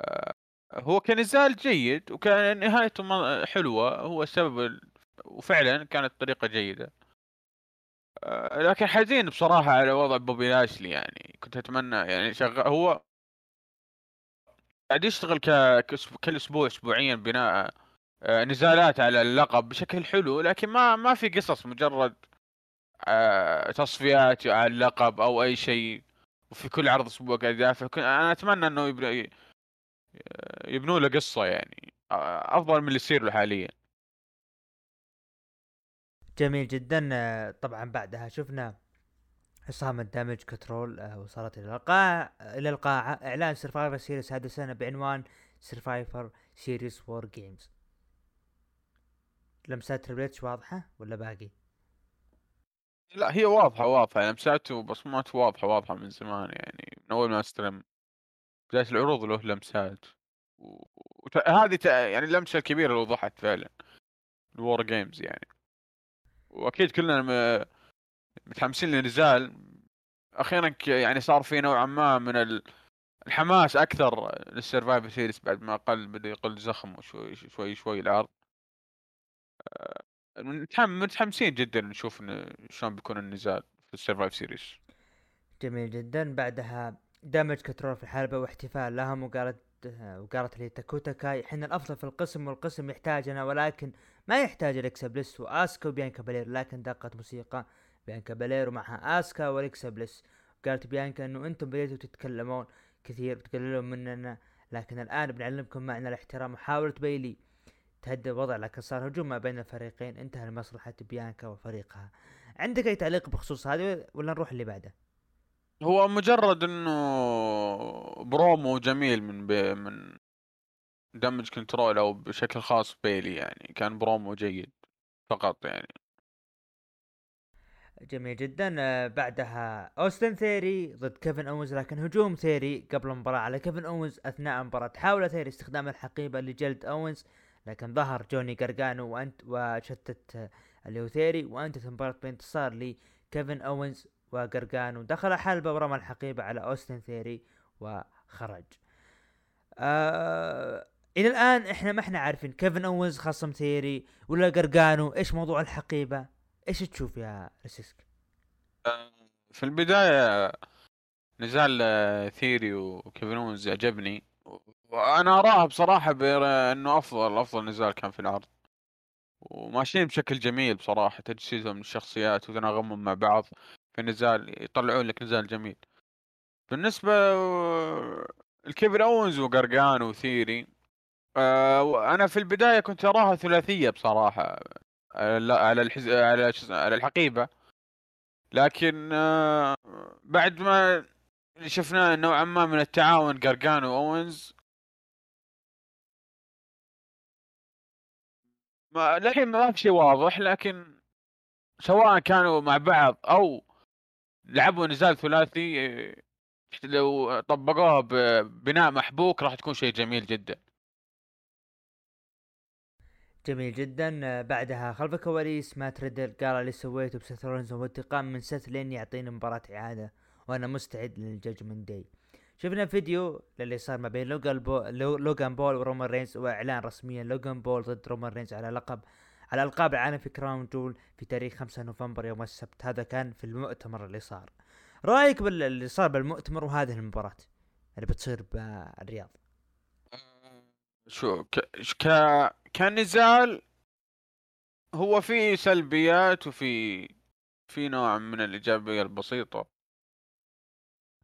آه، هو كنزال جيد وكان نهايته حلوة هو السبب ال- وفعلا كانت طريقة جيدة. آه، لكن حزين بصراحة على وضع بوبي لاشلي يعني. كنت أتمنى يعني شغال هو قاعد يشتغل ك... كل أسبوع أسبوعيا بناء آه، نزالات على اللقب بشكل حلو لكن ما ما في قصص مجرد آه، تصفيات على اللقب أو أي شيء وفي كل عرض أسبوع قاعد يدافع. أنا أتمنى إنه يبنوا له قصة يعني آه، أفضل من اللي يصير له حاليا. جميل جدا. آه، طبعا بعدها شفنا عصابة Damage Control آه، وصلت إلى القاعة إلى القاعة إعلان Survivor Series هذه السنة بعنوان Survivor Series War Games لمسات Triple H واضحة ولا باقي؟ لا هي واضحة واضحة. لمساته وبصماته واضحة واضحة من زمان. يعني من أول ما استلم بداية العروض له لمسات. و... وت... هذه ت... يعني اللمسة الكبيرة اللي وضحت فعلا. ال War Games يعني. وأكيد كلنا. متحمسين للنزال أخيرا ك... يعني صار في نوعا ما من ال... الحماس أكثر لل Survivor Series بعد ما قل بدأ يقل زخم وشوي شوي شوي العرض. آه، متحم... متحمسين جدا نشوف شلون بيكون النزال في ال Survivor Series. جميل جدا. بعدها Damage Control في الحلبة واحتفال لهم وقالت وقالت لي داكوتا كاي إحنا الأفضل في القسم والقسم يحتاجنا ولكن ما يحتاج اليكسا بليس وآسكا وبيانكا بالير لكن دقت موسيقى بيانكا بالير ومعها آسكا واليكسا بليس قالت بيانكا إنه أنتم بديتوا تتكلمون كثير بتقللون مننا لكن الآن بنعلمكم معنى الاحترام. محاولة بيلي تهدي الوضع لكن صار هجوم ما بين الفريقين. انتهى لمصلحة بيانكا وفريقها. عندك أي تعليق بخصوص هذه ولا نروح اللي بعده؟ هو مجرد إنه برومو جميل من بي من Damage Control أو بشكل خاص بيلي يعني. كان برومو جيد فقط يعني. جميل جدا. آه، بعدها أوستن ثيري ضد كيفن اونز لكن هجوم ثيري قبل المباراة على كيفن اونز أثناء المباراة حاول ثيري استخدام الحقيبة لجلد اونز لكن ظهر جوني قرقانو وانت وشتت آه، اللي هو ثيري وأنتهت المباراة بانتصار لكيفن اونز وقرقانو. دخل حلبة ورمى الحقيبة على أوستن ثيري وخرج. آه إلى الآن إحنا ما إحنا عارفين كيفن اونز خصم ثيري ولا قرقانو. إيش موضوع الحقيبة؟ إيش تشوف يا ريسيسك؟ في البداية نزال آه، ثيري وكيفن اونز عجبني وأنا اراه بصراحة بانه أفضل أفضل نزال كان في العرض. وماشيين بشكل جميل بصراحة تجسيدهم للشخصيات وتناغمهم مع بعض. في النزال يطلعون لك نزال جميل. بالنسبة الكيفن أونز وقرقان وثيري آه، أنا في البداية كنت أراها ثلاثية بصراحة على الحز... على على الحقيبة. لكن آه، بعد ما شفنا نوعا ما من التعاون قرقان وأونز ما للحين ما في شيء واضح لكن سواء كانوا مع بعض أو لعبوا نزال ثلاثي آه، لو طبقوها ببناء محبوك راح تكون شيء جميل جدا. جميل جدا. بعدها خلف الكواليس مات ريدل قال اللي سويته بسيث رولينز هو انتقام من سيث لين يعطيني مباراة إعادة وأنا مستعد لل Judgment Day. شفنا فيديو للي صار ما بين لوغان بول لوغان بول ورومان رينز وإعلان رسميا لوغان بول ضد رومان رينز على لقب على ألقاب العالم في Crown Jewel في تاريخ 5 نوفمبر يوم السبت. هذا كان في المؤتمر اللي صار. رأيك باللي صار بالمؤتمر وهذه المباراة اللي بتصير بالرياض شو ك... ك... كنزال هو في سلبيات وفي في نوع من الإيجابية البسيطة.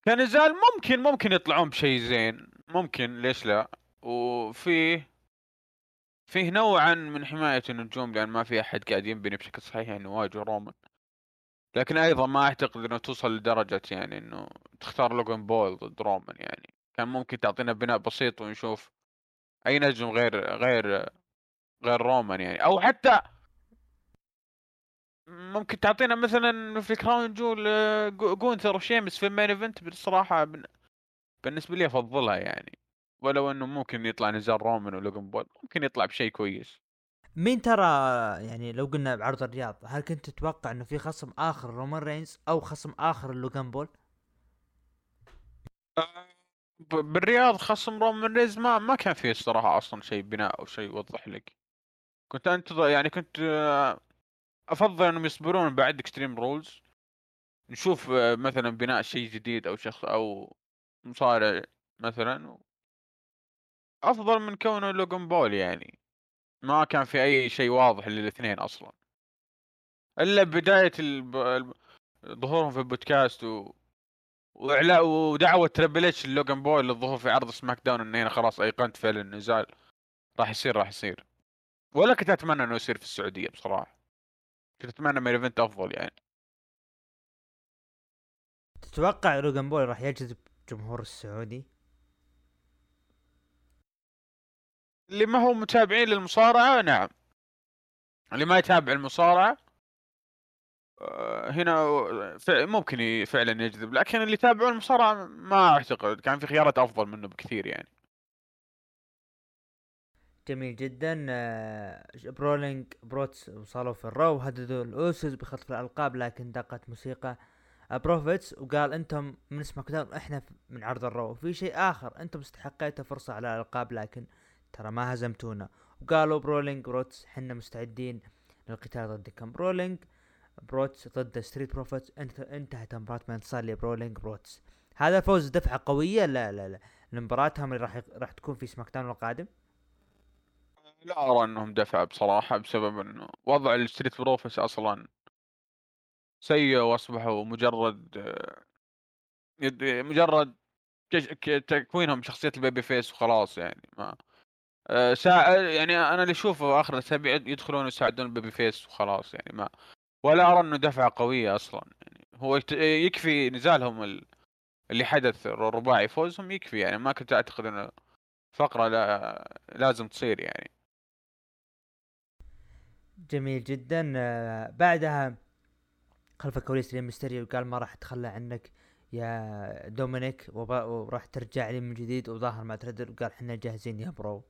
كنزال ممكن ممكن يطلعون بشيء زين. ممكن ليش لا؟ وفيه فيه نوعا من حماية النجوم لأن ما في أحد قاعد ينبني بشكل صحيح إنه يواجه رومان. لكن أيضا ما أعتقد إنه توصل لدرجة يعني إنه تختار لوجن بول ضد رومان يعني. كان ممكن تعطينا بناء بسيط ونشوف أي نجم غير غير غير رومان يعني. أو حتى ممكن تعطينا مثلا في Crown Jewel آه، جونثر وشيمس في ال main event بصراحة بالنسبة لي أفضلها يعني. ولو إنه ممكن يطلع نزال رومان ولوجن بول ممكن يطلع بشيء كويس. مين ترى يعني لو قلنا بعرض الرياض هل كنت تتوقع إنه في خصم آخر رومان رينز أو خصم آخر لوجان بول؟ بالرياض خصم رومان رينز ما ما كان فيه الصراحة أصلا شيء بناء أو شيء يوضح لك. كنت أنتظر يعني كنت آه، أفضل إنهم يصبرون بعد Extreme Rules نشوف آه، مثلا بناء شيء جديد أو شخص أو مصارع مثلا. أفضل من كونه لوجن بول يعني. ما كان في أي شيء واضح للاثنين أصلا. إلا بداية الب... ظهورهم في البودكاست و... واعلاء ودعوة تريبل إتش لوجن بول للظهور في عرض SmackDown إنه هنا خلاص أيقنت فعل النزال راح يصير راح يصير. ولا كنت أتمنى إنه يصير في السعودية بصراحة. كنت أتمنى main event أفضل يعني. تتوقع لوجن بول راح يجذب جمهور السعودي؟ اللي ما هو متابعين للمصارعة نعم. اللي ما يتابع المصارعة آه، هنا ممكن فعلا يجذب لكن اللي يتابعون المصارعة ما أعتقد كان في خيارات أفضل منه بكثير يعني. جميل جدا آه، Brawling Brutes وصلوا في ال Raw وهددوا ال Usos بخطف الألقاب لكن دقت موسيقى Profits وقال أنتم من Down إحنا من عرض ال Raw. في شيء آخر أنتم استحقيتوا فرصة على الألقاب لكن ترى ما هزمتونا. وقالوا Brawling Brutes حنا مستعدين للقتال ضدكم Brawling Brutes ضد Street Profits. انت انتهت المباراة بانتصار ل Brawling Brutes. هذا فوز دفعة قوية. لا لا لا. لمباراتهم اللي راح راح تكون في SmackDown القادم. لا أرى أنهم دفع بصراحة بسبب انه وضع ال Street Profits أصلا سيء وأصبحوا مجرد مجرد تكوينهم شخصية ال babyface وخلاص يعني ما سا... يعني أنا اللي أشوفه آخر الأسابيع يدخلون يساعدون ال babyface وخلاص يعني ما ولا أرى إنه دفعة قوية أصلا. يعني هو يكفي نزالهم اللي حدث الرباعي فوزهم يكفي يعني. ما كنت أعتقد إنه فقرة لا... لازم تصير يعني. جميل جدا. آه، بعدها خلف الكواليس ميستيريو قال ما راح أتخلى عنك يا دومينيك وراح ترجع لي من جديد وظهر مات ريدل وقال إحنا جاهزين يا bro.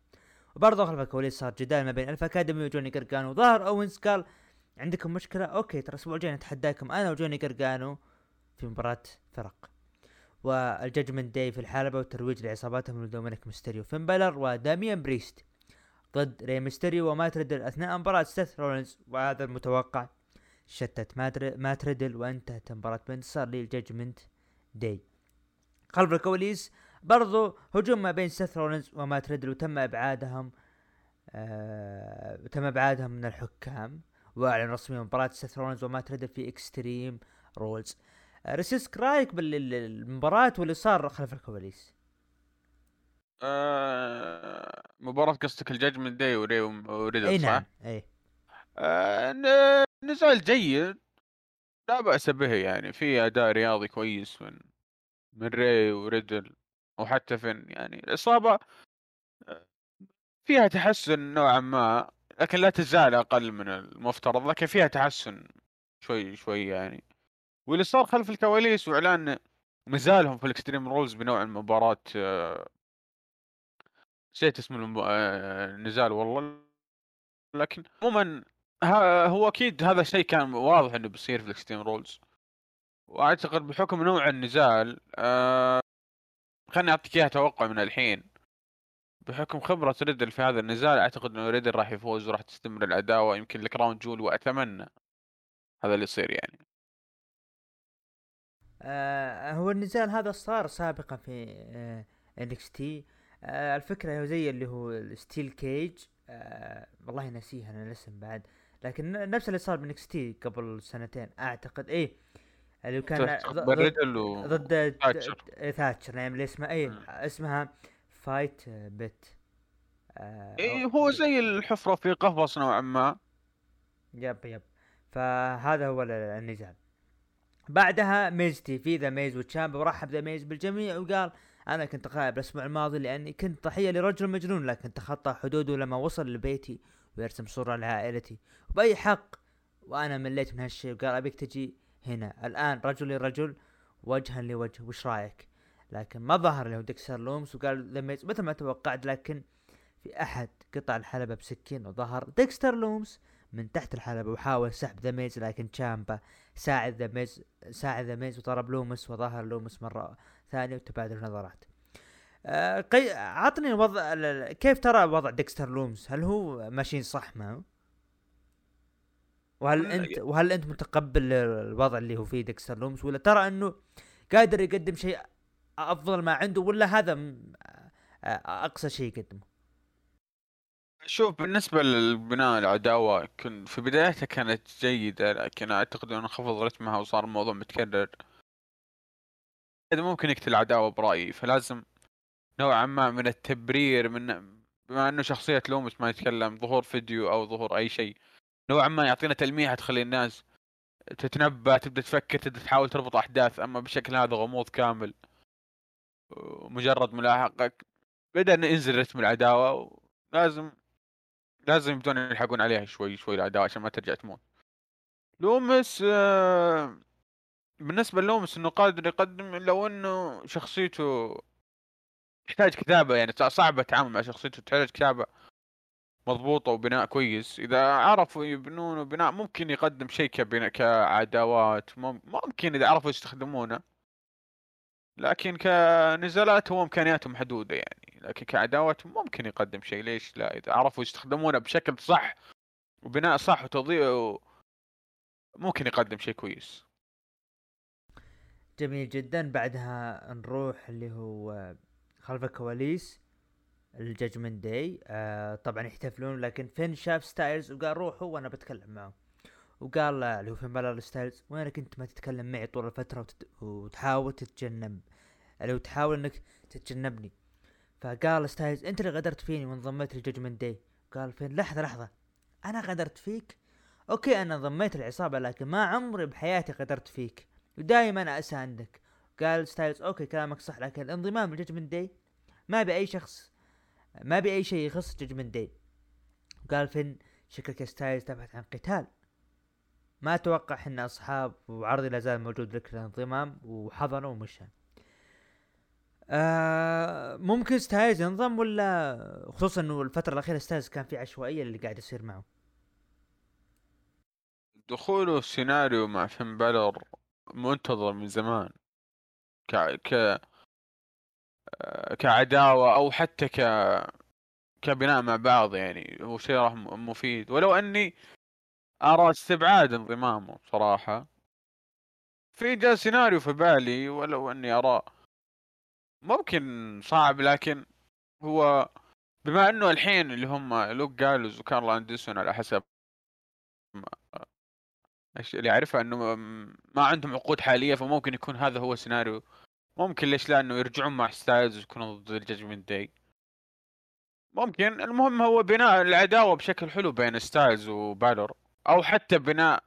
وبرضه خلف الكواليس صار جدال ما بين Alpha Academy وجوني قرقانو. وظهر أوينز قال عندكم مشكلة؟ okay ترى الأسبوع الجاي نتحداكم. أنا وجوني قرقانو في مباراة فرق. وال Judgment Day في الحلبة وترويج لعصاباتهم لدومينيك ميستيريو. فين بالر وداميان بريست ضد ري ميستيريو ومات ريدل أثناء مباراة. سيث رولينز وهذا المتوقع شتت مات ريدل وانتهت المباراة بانتصار لل Judgment Day. خلف الكواليس برضو هجوم ما بين سيث رولينز ومات ريدل وتم إبعادهم آه تم إبعادهم من الحكام وأعلن رسميا مباراة سيث رولينز ومات ريدل في Extreme Rules. آه رسيسك رايك بالمباراة واللي صار خلف الكواليس؟ آه مباراة قصدك ال Judgment Day وري وريدل أي نعم أي. آه نزال جيد. لا بأس به يعني في أداء رياضي كويس من من ري وريدل. وحتى فين يعني الإصابة فيها تحسن نوعا ما لكن لا تزال أقل من المفترض لكن فيها تحسن شوي شوي يعني. واللي صار خلف الكواليس وإعلان نزالهم في ال Extreme Rules بنوع المباراة نسيت اسم المب... آه، النزال والله لكن عموما هو أكيد هذا الشيء كان واضح إنه بيصير في ال Extreme Rules. وأعتقد بحكم نوع النزال آه خليني أعطيك إياها توقع من الحين. بحكم خبرة ريدل في هذا النزال أعتقد إنه ريدل راح يفوز وراح تستمر العداوة يمكن ل Crown Jewel وأتمنى هذا اللي يصير يعني. آه هو النزال هذا صار سابقا في آه تي. آه الفكرة زي اللي هو ال steel cage. آه والله نسيها أنا الاسم بعد. لكن نفس اللي صار ب NXT قبل سنتين أعتقد. إيه اللي كان ضد و... ضد ثاتشر نعم اللي اسمها اي اسمها Fight Pit. آه اي هو زي الحفرة في قفص نوعا ما. yep yep. فهذا هو النزال بعدها Miz TV ذا ميز وتشامبا ورحب ذا ميز بالجميع وقال أنا كنت غائب الأسبوع الماضي لأني كنت ضحيه لرجل مجنون لكن تخطى حدوده لما وصل لبيتي ويرسم صورة لعائلتي. وبأي حق وأنا مليت من هالشيء وقال أبيك تجي هنا الآن رجل لرجل وجها لوجه وش رأيك لكن ما ظهر له ديكستر لومس وقال ذا ميز مثل ما توقعت لكن في أحد قطع الحلبة بسكين وظهر ديكستر لومس من تحت الحلبة وحاول سحب ذا ميز لكن تشامبا ساعد ذا ميز ساعد ذا ميز وضرب لومس وظهر لومس مرة ثانية وتبادل النظرات آه. عطني وضع كيف ترى وضع ديكستر لومس هل هو ماشيين صح معه؟ وهل أنت وهل أنت متقبل الوضع اللي هو فيه ديكستر لومس؟ ولا ترى أنه قادر يقدم شيء أفضل ما عنده ولا هذا أقصى شيء يقدمه؟ شوف بالنسبة للبناء العداوة كن في بدايتها كانت جيدة لكن أعتقد أنه خفض رتمها وصار الموضوع متكرر. هذا ممكن يقتل العداوة برأيي فلازم نوعا ما من التبرير من بما أنه شخصية لومس ما يتكلم ظهور فيديو أو ظهور أي شيء. نوعا ما يعطينا تلميحه تخلي الناس تتنبأ تبدأ تفكر تبدأ تحاول تربط أحداث أما بشكل هذا غموض كامل. مجرد ملاحقة بدأ ينزل رتم العداوة لازم لازم يبدون يلحقون عليها شوي شوي العداوة عشان ما ترجع تموت. لومس آه، بالنسبة لومس إنه قادر يقدم لو انه شخصيته تحتاج كتابة يعني صعب التعامل مع شخصيته تحتاج كتابة. مضبوطة وبناء كويس. إذا عرفوا يبنونه بناء ممكن يقدم شيء كبناء كعداوات ممكن إذا عرفوا يستخدمونه. لكن كنزالات هو إمكانياته محدودة يعني. لكن كعداوات ممكن يقدم شيء. ليش لا؟ إذا عرفوا يستخدمونه بشكل صح وبناء صح وتضييع ممكن يقدم شيء كويس. جميل جدا. بعدها نروح اللي هو خلف الكواليس. Judgment Day. آه طبعا يحتفلون لكن فين شاف ستايلز؟ وقال روحوا وأنا بتكلم معه وقال اللي هو فين بالور ستايلز؟ وينك انت ما تتكلم معي طول الفترة وتت... وتحاول تتجنب اللي هو تحاول إنك تتجنبني. فقال ستايلز أنت اللي غدرت فيني وانضميت لل Judgment Day. قال فين؟ لحظة لحظة. أنا غدرت فيك؟ أوكي أنا انضميت العصابه لكن ما عمري بحياتي غدرت فيك. ودائما أساندك. قال ستايلز أوكي كلامك صح لكن الانضمام لل Judgment Day ما بأي شخص. ما بأي شيء يخص Judgment Day قال فين شكلك ستايلز تبحث عن قتال. ما أتوقع إحنا أصحاب وعرضي لا زال موجود لك الانضمام وحضنه ومشى. آه ممكن ستايلز ينضم ولا خصوصا إنه الفترة الأخيرة ستايلز كان في عشوائية اللي قاعد يصير معه؟ دخوله سيناريو مع فين بالور منتظر من زمان. ك ك كعداوة أو حتى ك كبناء مع بعض يعني هو شيء راح مفيد. ولو أني أرى استبعاد انضمامه صراحة. في جاء سيناريو في بالي ولو أني أرى ممكن صعب لكن هو بما إنه الحين اللي هم لوك جالوز وكارل أندرسون على حسب اللي اعرفه إنه ما عندهم عقود حالية فممكن يكون هذا هو سيناريو ممكن ليش لا إنه يرجعون مع ستايلز ويكونوا ضد ال Judgment Day. ممكن المهم هو بناء العداوة بشكل حلو بين ستايلز وبالور أو حتى بناء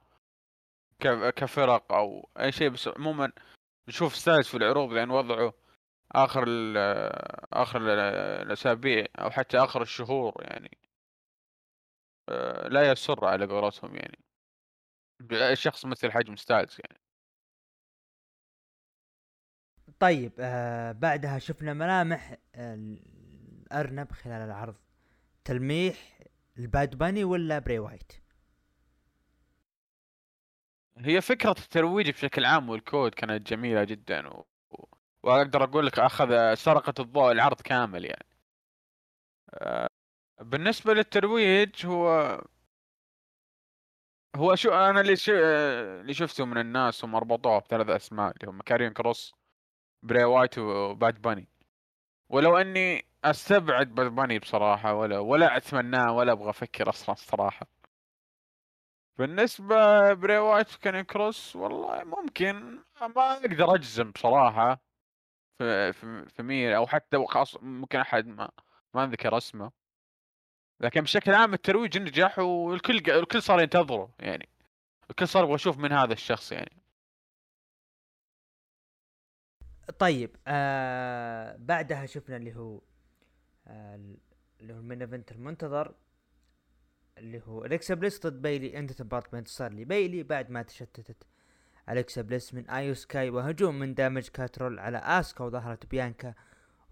كفرق أو أي شيء بس عموما نشوف ستايلز في العروض لأن وضعه آخر آخر الأسابيع أو حتى آخر الشهور يعني آه، لا يسر على قولتهم يعني. شخص مثل حجم ستايلز يعني. طيب آه بعدها شفنا ملامح آه، الارنب خلال العرض. تلميح الباد باني ولا بري وايت؟ هي فكرة الترويج بشكل عام والكود كانت جميلة جدا و... وأقدر أقول لك أخذ سرقة الضوء العرض كامل يعني. آه، بالنسبة للترويج هو هو شو أنا اللي شو اللي شفته من الناس هم ربطوها بثلاث أسماء اللي هم كاريون كروس بري وايت وباد باني. ولو اني استبعد باد باني بصراحة ولا ولا اتمناه ولا أبغى أفكر أصلا الصراحة بالنسبة بري وايت وكاريون كروس والله ممكن. ما أقدر اجزم بصراحة في في, في مين أو حتى خاص ممكن احد ما ما انذكر اسمه. لكن بشكل عام الترويج نجح والكل الكل صار ينتظره يعني. الكل صار يبغى يشوف من هذا الشخص يعني. طيب آه بعدها شفنا اللي هو آه اللي هو ال main event المنتظر اللي هو أليكسا بليس ضد بيلي انتهت المباراة بانتصار لبيلي بعد ما تشتتت أليكسا بليس من إيو سكاي وهجوم من Damage CTRL على أسوكا وظهرت بيانكا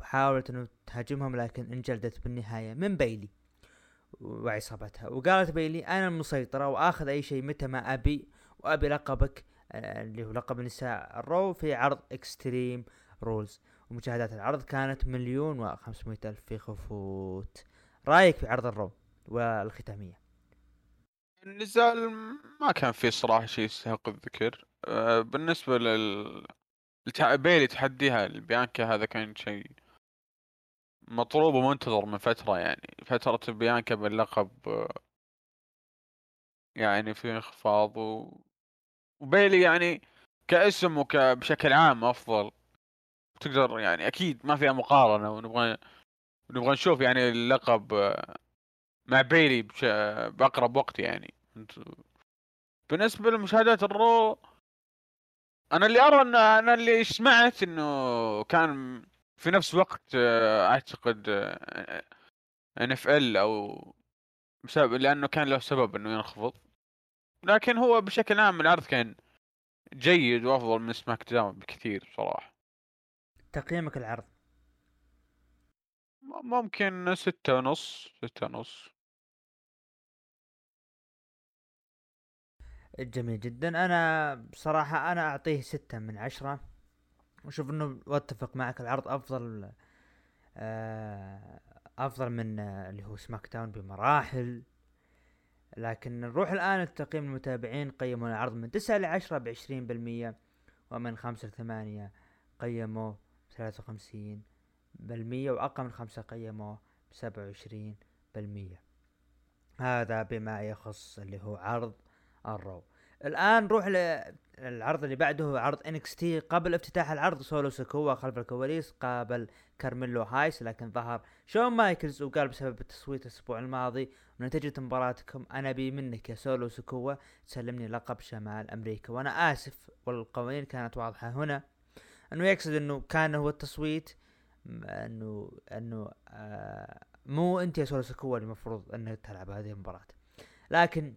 وحاولت إنه تهاجمهم لكن انجلدت بالنهاية من بيلي وعصابتها. وقالت بيلي أنا المسيطرة وآخذ أي شيء متى ما أبي وأبي لقبك اللي هو لقب نساء ال Raw في عرض Extreme Rules ومشاهدات العرض كانت مليون وخمسمائة ألف في خفوت. رأيك في عرض ال Raw والختامية؟ النزال ما كان فيه صراحة شيء يستحق الذكر. آه، بالنسبة لل بيلي تحديها لبيانكا هذا كان شيء مطلوب ومنتظر من فترة يعني. فترة بيانكا باللقب يعني في انخفاض و... وبيلي يعني كاسم وبشكل عام أفضل تقدر يعني أكيد ما فيها مقارنة ونبغى نبغى نشوف يعني اللقب مع بيلي. بأقرب وقت يعني بالنسبة لمشاهدات الرو أنا اللي أرى ان أنا اللي سمعت إنه كان في نفس وقت آه، أعتقد إن إف إل أو بسبب لأنه كان له سبب إنه ينخفض لكن هو بشكل عام العرض كان جيد وأفضل من سماك داون بكثير صراحة تقييمك العرض ممكن ستة ونص ستة ونص. جميل جدا. أنا بصراحة أنا أعطيه ستة من عشرة. وشوف إنه وأتفق معك العرض أفضل آه، أفضل من اللي هو SmackDown بمراحل. لكن نروح الآن لتقييم المتابعين. قيموا العرض من تسعة لعشرة بعشرين بالمية ومن خمسة لثمانية قيموا ثلاثة وخمسين بالمية وأقل من خمسة قيموا بسبعة وعشرين بالمية. هذا بما يخص اللي هو عرض ال Raw الآن نروح للعرض اللي بعده عرض NXT قبل افتتاح العرض سولو سيكوا خلف الكواليس قابل كارميلو هايس لكن ظهر شون مايكلز وقال بسبب التصويت الأسبوع الماضي ونتيجة مباراتكم أنا ابي منك يا سولو سيكوا تسلمني لقب شمال أمريكا. وأنا آسف والقوانين كانت واضحة هنا. إنه يقصد إنه كان هو التصويت إنه إنه آه مو أنت يا سولو سيكوا المفروض إنك تلعب هذه المباراة. لكن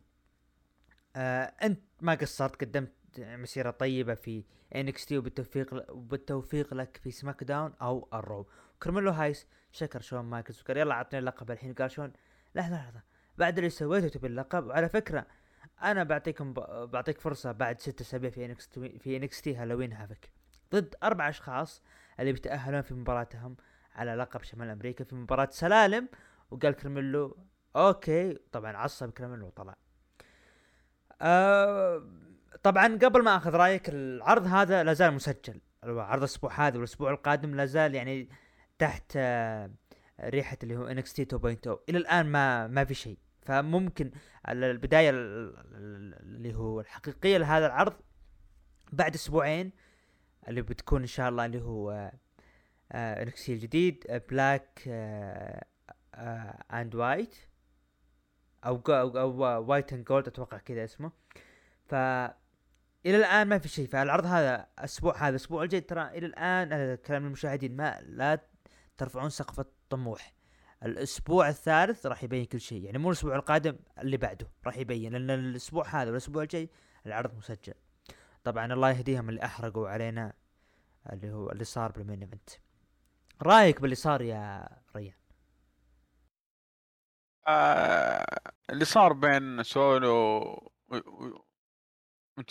آه أنت ما قصرت قدمت مسيرة طيبة في NXT وبالتوفيق وبالتوفيق لك في SmackDown أو ال Raw. كرميلو هايس شكر شون مايكلز وقال يلا عطني اللقب الحين. قال شون لحظه لحظه بعد اللي سويته تبي اللقب؟ وعلى فكرة أنا بعطيكم. بعطيك فرصة بعد ست أسابيع في انكس في NXT Halloween Havoc. ضد أربع أشخاص اللي بيتأهلون في مباراتهم على لقب شمال أمريكا في مباراة سلالم. وقال كرميلو أوكي. طبعا عصب كرميلو وطلع آه طبعا قبل ما أخذ رأيك العرض هذا لا زال مسجل. عرض الأسبوع هذا والأسبوع القادم لا زال يعني تحت آه ريحة اللي هو NXT 2.0 إلى الآن ما ما في شيء. فممكن البداية اللي هو الحقيقية لهذا العرض بعد أسبوعين اللي بتكون إن شاء الله اللي هو NXT الجديد Black and White أو أو, أو White and Gold أتوقع كذا اسمه. ف إلى الآن ما في شيء. فالعرض هذا أسبوع هذا الأسبوع الجاي ترى إلى الآن كلامي للمشاهدين ما لا ترفعون سقف الطموح. الأسبوع الثالث راح يبين كل شيء. يعني مو الأسبوع القادم اللي بعده راح يبين. لأن الأسبوع هذا والأسبوع الجاي العرض مسجل. طبعا الله يهديهم اللي أحرقوا علينا اللي هو اللي صار بال main event. رأيك باللي صار يا ريان؟ آه اللي صار بين سولو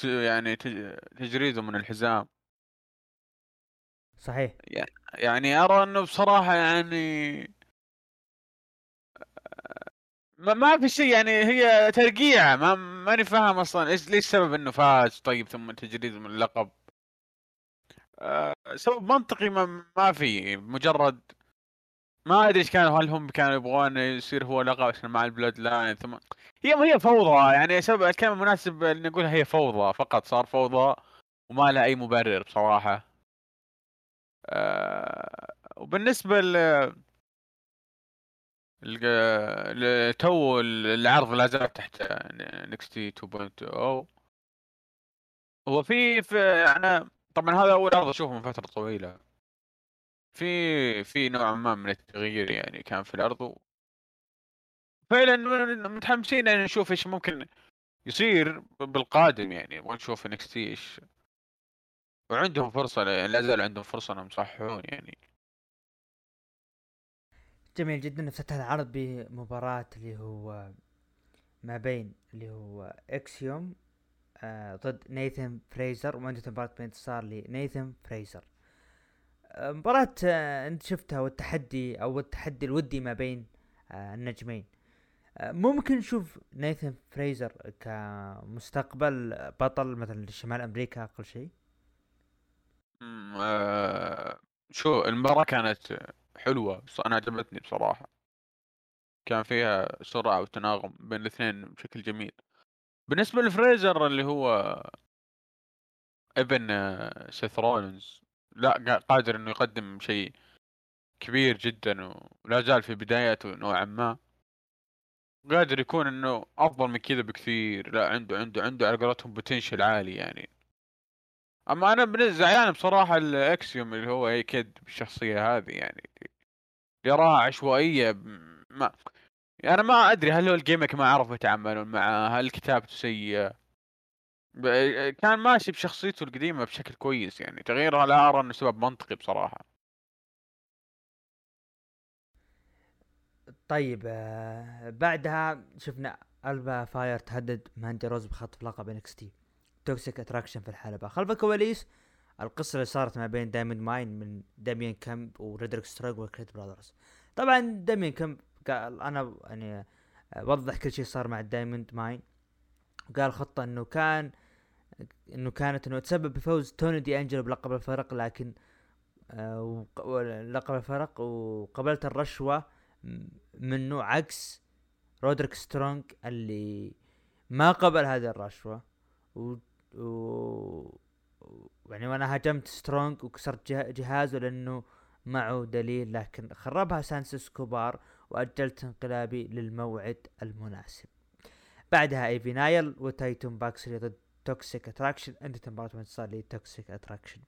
يعني تج- تجريده من الحزام. صحيح. يعني أرى إنه بصراحة يعني ما, ما في شيء يعني هي ترقيعه ما ماني فاهم أصلا إيش ليش سبب إنه فاز طيب ثم تجريده من اللقب؟ آه سبب منطقي ما, ما في مجرد ما أدري إيش كانوا هل هم كانوا يبغون يصير هو لقب عشان مع البلاد لاين ثم هي هي فوضى يعني سبب الكلمة المناسب اني نقولها هي فوضى فقط صار فوضى وما لها أي مبرر بصراحة. آه وبالنسبة ل تو العرض لا زال تحت نكستي 2.0 هو في أنا طبعا هذا أول عرض أشوفه من فترة طويلة. في في نوع ما من التغيير يعني كان في العرض و- فعلا متحمسين يعني نشوف إيش ممكن يصير بالقادم يعني نبغى نشوف نكستي إيش. وعندهم فرصة لا زال عندهم فرصة إنهم يصححون يعني. جميل جدا. افتتح العرض بمباراة اللي هو ما بين اللي هو اكسيوم آه ضد نيثن فريزر وانتهت المباراة بانتصار لنيثن فريزر مباراة آه انت شفتها والتحدي أو التحدي الودي ما بين آه النجمين. آه ممكن نشوف نيثن فريزر كمستقبل بطل مثلا لشمال أمريكا أقل شيء؟ شو المباراة كانت حلوة بس أنا عجبتني بصراحة. كان فيها سرعة وتناغم بين الاثنين بشكل جميل. بالنسبة لفريزر اللي هو ابن سيث رولينز لا قا- قادر إنه يقدم شيء كبير جدا ولا زال في بداياته نوعا ما. قادر يكون إنه أفضل من كذا بكثير. لا عنده عنده عنده على قولتهم potential عالي يعني. أما أنا زعلان بصراحة الاكسيوم اللي هو اي كيد بالشخصية هذه يعني. أراها عشوائية ما يعني أنا ما أدري هل هو ال gimmick ما عرفوا يتعاملون معاه هل كتابته سيئة. كان ماشي بشخصيته القديمة بشكل كويس يعني. تغييرها لا ارى انه سبب منطقي بصراحة. طيب آه بعدها شفنا البا فاير تهدد ماندي روز بخطف لقب NXT توكسيك اتراكشن في الحلبة. خلف الكواليس القصة اللي صارت ما بين دايموند ماين من داميان كامب ورودريك سترونج وكريد براذرز. طبعا داميان كامب قال أنا يعني آه، وضح كل شيء صار مع دايموند ماين. وقال خطة إنه كان إنه كانت إنه تسبب بفوز توني دي أنجلو بلقب الفرق لكن آه لقب الفرق وقبلت الرشوة منه عكس رودريك سترونج اللي ما قبل هذه الرشوة. و, و... يعني وأنا هاجمت سترونج وكسرت جه- جهازه لأنه معه دليل لكن خربها سانسيس كوبار وأجلت انقلابي للموعد المناسب. بعدها إيفي نايل وتايتون باكسلي ضد توكسيك اتراكشن انت مباراة انتصار لتوكسيك اتراكشن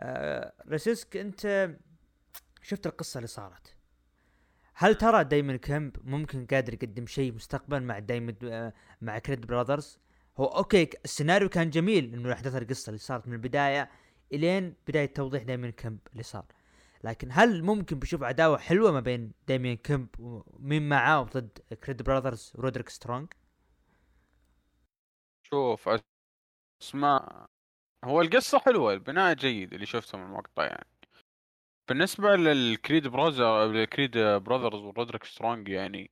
آه راسيسك انت شفت القصة اللي صارت. هل ترى دايمن كامب ممكن قادر يقدم شيء مستقبلا مع دايمن آه مع كريد براذرز؟ هو أوكي السيناريو كان جميل إنه احداث القصة اللي صارت من البداية إلين بداية توضيح دايمن كامب اللي صار. لكن هل ممكن بشوف عداوة حلوة ما بين دايمين كامب ومين معاه ضد كريد براذرز ورودريك سترونج؟ شوف اسماء هو القصة حلوة البناء جيد اللي شفته من المقطع يعني. بالنسبة للكريد براذر الكريد براذرز ورودريك سترونج يعني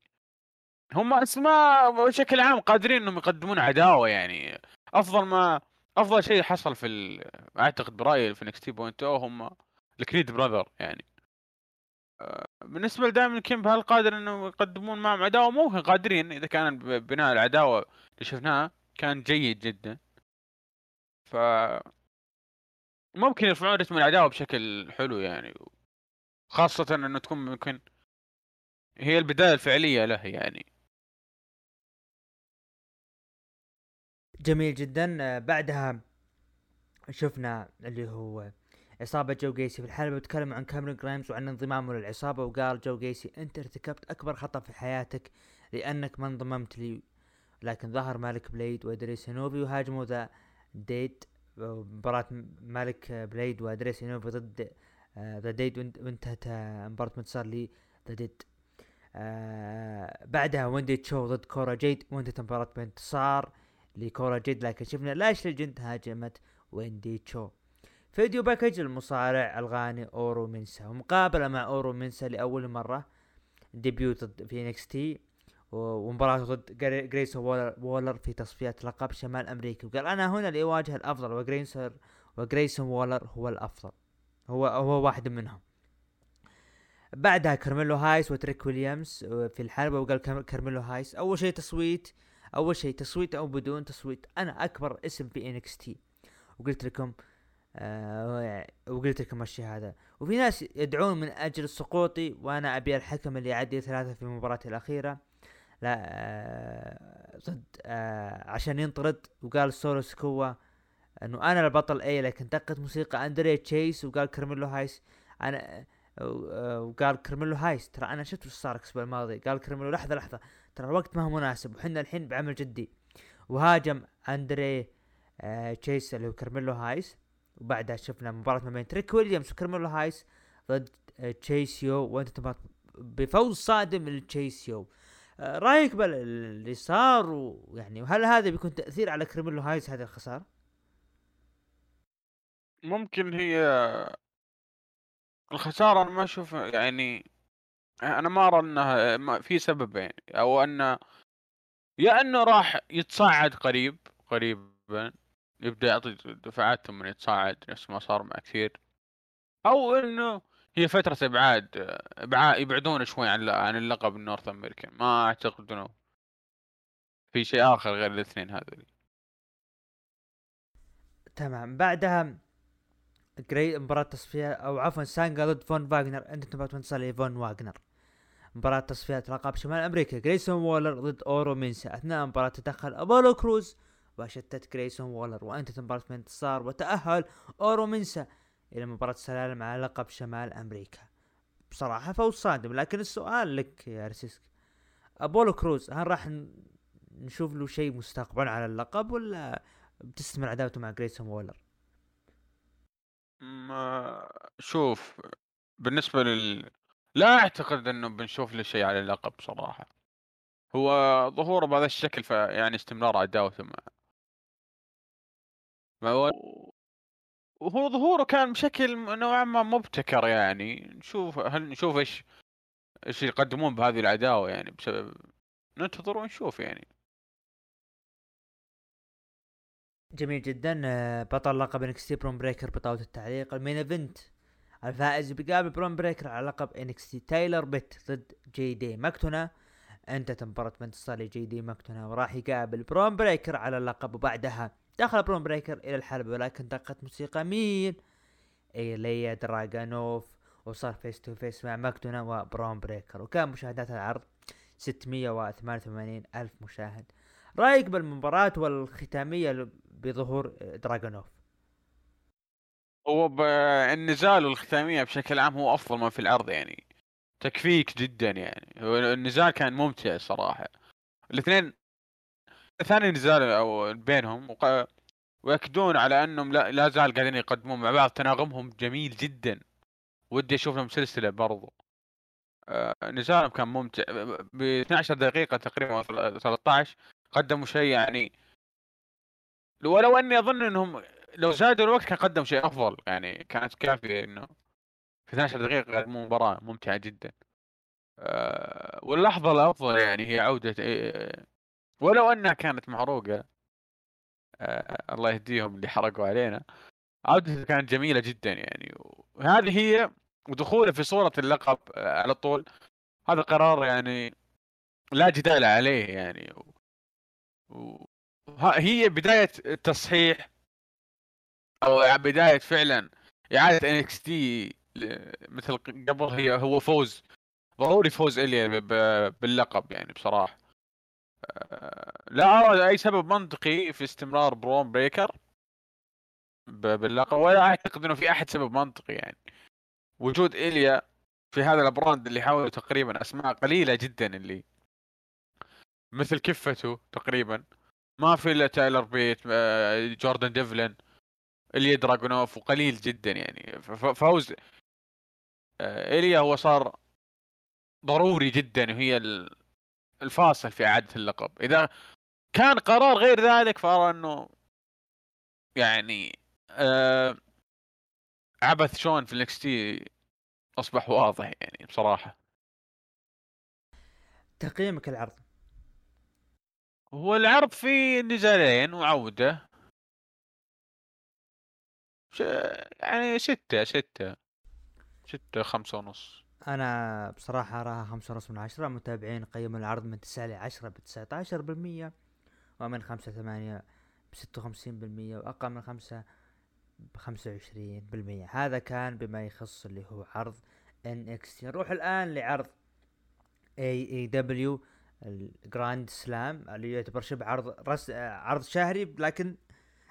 هم أسماء بشكل عام قادرين إنهم يقدمون عداوة يعني. أفضل ما أفضل شيء حصل في. أعتقد برأيي في NXT point O هم الكريد براذر يعني. بالنسبة لدايمن كيمب هل قادر إنه يقدمون معهم عداوة؟ ممكن قادرين إذا كان بناء العداوة اللي شفناها كان جيد جدا. ف ممكن يرفعون رتم العداوة بشكل حلو يعني خاصة إنه تكون ممكن هي البداية الفعلية له يعني. جميل جدا. بعدها شفنا اللي هو عصابة جو جيسي في الحلبة بيتكلم عن كاميرون جرايمز وعن انضمامه للعصابة وقال جو جيسي أنت ارتكبت أكبر خطأ في حياتك لأنك ما انضممت لي لكن ظهر مالك بليد وإدريس نوفي وهاجموا ذا دياد مباراة مالك بليد وأدريس نوفي ضد ذا دياد وانتهت مباراة انتصار لي ذا دياد آه بعدها ويندي تشو ضد كورا جيد وانتهت مباراة بانتصار لكورا جيد لكن شفنا لاش ليجند هاجمت ويندي تشو video package المصارع الغاني أورو منسا ومقابلة مع أورو منسا لأول مرة debut ضد في تي ومباراته ضد جريسون وولر في تصفيات لقب شمال أمريكا. وقال أنا هنا لأواجه الأفضل وجريسون وجريسون وولر هو الأفضل. هو هو واحد منهم. بعدها كارميلو هايس وتريك ويليامز في الحلبة وقال كارميلو هايس أول شيء تصويت أول شيء تصويت أو بدون تصويت أنا أكبر اسم في NXT. وقلت لكم آه وقلت لكم الشيء هذا. وفي ناس يدعون من أجل سقوطي وأنا أبي الحكم اللي يعدي ثلاثة في مباراتي الأخيرة. لا آه ضد آه عشان ينطرد. وقال سولو سيكوا إنه أنا البطل اي لكن دقت موسيقى اندري تشيس. وقال كرميلو هايس أنا آه، وقال كرميلو هايس ترى أنا شفت وش صار الأسبوع الماضي. قال كرميلو لحظة لحظة ترى الوقت ما هو مناسب. وحنا الحين بعمل جدي. وهاجم أندري آه تشيس اللي هو كرميلو هايس. وبعدها شفنا مباراة ما بين تريك ويليامز وكرميلو هايس ضد آه تشيس يو وانتهت بفوز صادم لتشيس يو رايك باللي صار ويعني وهل هذا بيكون تأثير على كرميلو هايس هذه الخسارة؟ ممكن هي الخسارة أنا ما أشوف يعني أنا ما أرى أنها في سبب يعني أو أنه يا أنه راح يتصاعد قريب قريبا يبدأ يعطي دفعات ثم يتصاعد نفس ما صار مع كثير أو أنه هي فترة إبعاد يبعدون شوي عن عن اللقب ال North American ما أعتقد أنه في شيء آخر غير الاثنين هذول. تمام. بعدها جرى مباراة تصفية أو عفوا سانجا ضد فون فاغنر انتهت بانتصار فون واغنر. مباراة تصفيات لقب شمال أمريكا. جريسون وولر ضد أورو مينسا. أثناء المباراة تدخل أبولو كروز وشتت جريسون وولر. وانتهت المباراة بانتصار وتأهل أورو مينسا. إلى مباراة سلالم على لقب شمال أمريكا. بصراحة فوز صادم لكن السؤال لك يا رسيسك أبولو كروز هل راح نشوف له شيء مستقبلا على اللقب ولا بتستمر عداوته مع جريسون وولر؟ ما شوف بالنسبة لل لا أعتقد إنه بنشوف له شيء على اللقب صراحة. هو ظهوره بهذا الشكل فيعني استمرار عداوته مع هو وهو ظهوره كان بشكل نوعا ما مبتكر يعني. نشوف هل نشوف إيش إيش يقدمون بهذه العداوة يعني بسبب ننتظر ونشوف يعني. جميل جدا. بطل لقب NXT برون بريكر بطاولة التعليق. ال main event الفائز بيقابل برون بريكر على لقب NXT تايلر بيت ضد جي دي ماكدونا. أنتهت مباراة بانتصار لجي دي ماكدونا وراح يقابل برون بريكر على اللقب. وبعدها دخل برون بريكر إلى الحلبة ولكن دقت موسيقى مين؟ ايليا دراجانوف وصار face to face مع ماكدونا وبرون بريكر وكان مشاهدات العرض 688 ألف مشاهد. رأيك بالمباراة والختامية بظهور دراجونوف هو النزال والختامية بشكل عام هو أفضل ما في العرض يعني. تكفيك جدا يعني. النزال كان ممتع صراحة. الاثنين ثاني نزال أو بينهم وق... ويأكدون على أنهم لا, لا زال قاعدين يقدمون مع بعض. تناغمهم جميل جدا. ودي أشوف لهم سلسلة برضو. آه نزالهم كان ممتع. ب 12 دقيقة تقريبا 13 قدموا شيء يعني ولو أني أظن إنهم لو زادوا الوقت كان قدموا شيء أفضل. يعني كانت كافية إنه في 12 دقيقة قدموا مباراة ممتعة جدا. أه واللحظة الأفضل يعني هي عودة إيه ولو أنها كانت محروقه أه الله يهديهم اللي حرقوا علينا. عودته كانت جميلة جدا يعني. وهذه هي ودخوله في صورة اللقب آه، على طول. هذا قرار يعني لا جدال عليه يعني. و... هي بداية التصحيح أو بداية فعلا إعادة NXT مثل قبل هي هو فوز ضروري فوز إليا باللقب يعني بصراحة. آه، لا ارى اي سبب منطقي في استمرار برون بريكر باللقب ولا أعتقد إنه في أحد سبب منطقي يعني. وجود اليا في هذا ال brand اللي حوله تقريبا أسماء قليلة جدا اللي مثل كفته تقريبا. ما في إلا تايلر بيت آه، جوردن ديفلن إيليا دراجونوف وقليل جدا يعني. فوز. آه، إيليا هو صار ضروري جدا وهي ال- الفاصل في إعادة اللقب. إذا كان قرار غير ذلك فأرى إنه يعني آه عبث شون في الإكس تي أصبح واضح يعني بصراحة. تقييمك العرض. هو العرض فيه نزالين وعودة. ش... يعني ستة ستة. ستة خمسة ونص. أنا بصراحة اراها خمسة ونص من عشرة متابعين قيموا العرض من تسعة لعشرة بتسعة عشر بالمية ومن خمسة ثمانية بستة وخمسين بالمية وأقل من خمسة بخمسة وعشرين بالمية. هذا كان بما يخص اللي هو عرض NXT. نروح الآن لعرض AEW ال Grand Slam اللي يعتبر شبه عرض رس... عرض شهري لكن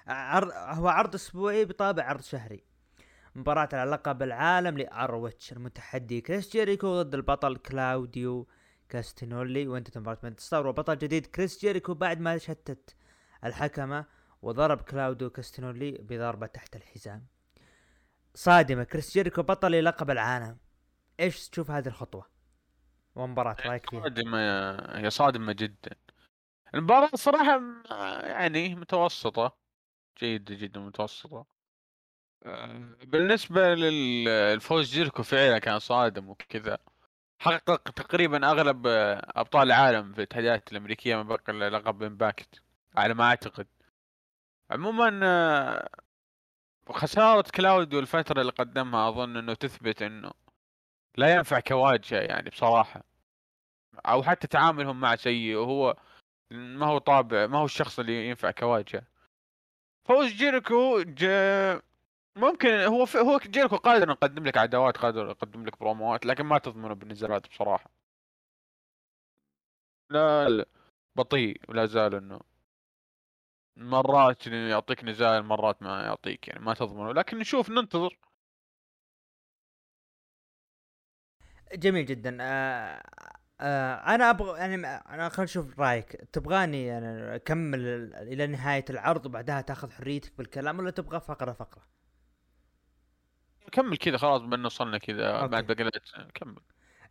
عرض هو عرض أسبوعي بطابع عرض شهري. مباراة على لقب العالم ل ROH المتحدي كريس جيريكو ضد البطل كلاوديو كاستينولي. وانتهت مباراة بانتصار وبطل جديد كريس جيريكو بعد ما شتت الحكم وضرب كلاوديو كاستينولي بضربة تحت الحزام. صادمة كريس جيريكو بطل للقب العالم. إيش تشوف هذه الخطوة؟ ومباراة رأيك فيها؟ صادمة هي صادمة جدا. المباراة صراحة يعني متوسطة جيدة جدا متوسطة. بالنسبة للفوز جيركو فعلا كان صادم وكذا حقق تقريبا أغلب آه، أبطال العالم في الاتحادات الأمريكية ما بقى إلا لقب امباكت على ما أعتقد. عموما آه، خسارة كلاوديو الفترة اللي قدمها أظن إنه تثبت إنه لا ينفع كواجهة يعني بصراحة أو حتى تعاملهم مع سيء وهو ما هو طابع ما هو الشخص اللي ينفع كواجهة. فوز جيريكو جا ممكن هو في هو جيريكو قادر يقدم لك عداوات قادر يقدم لك بروموات لكن ما تضمنه بالنزالات بصراحة. لا, لا. بطيء ولا زال إنه مرات يعطيك نزال مرات ما يعطيك يعني ما تضمنه. لكن نشوف ننتظر. جميل جدا. آه آه أنا أبغى يعني أنا خلينا نشوف رأيك. تبغاني يعني أكمل إلى نهاية العرض وبعدها تأخذ حريتك بالكلام ولا تبغى فقرة فقرة؟ كمل كذا خلاص بان وصلنا كذا بعد بقيت كمل.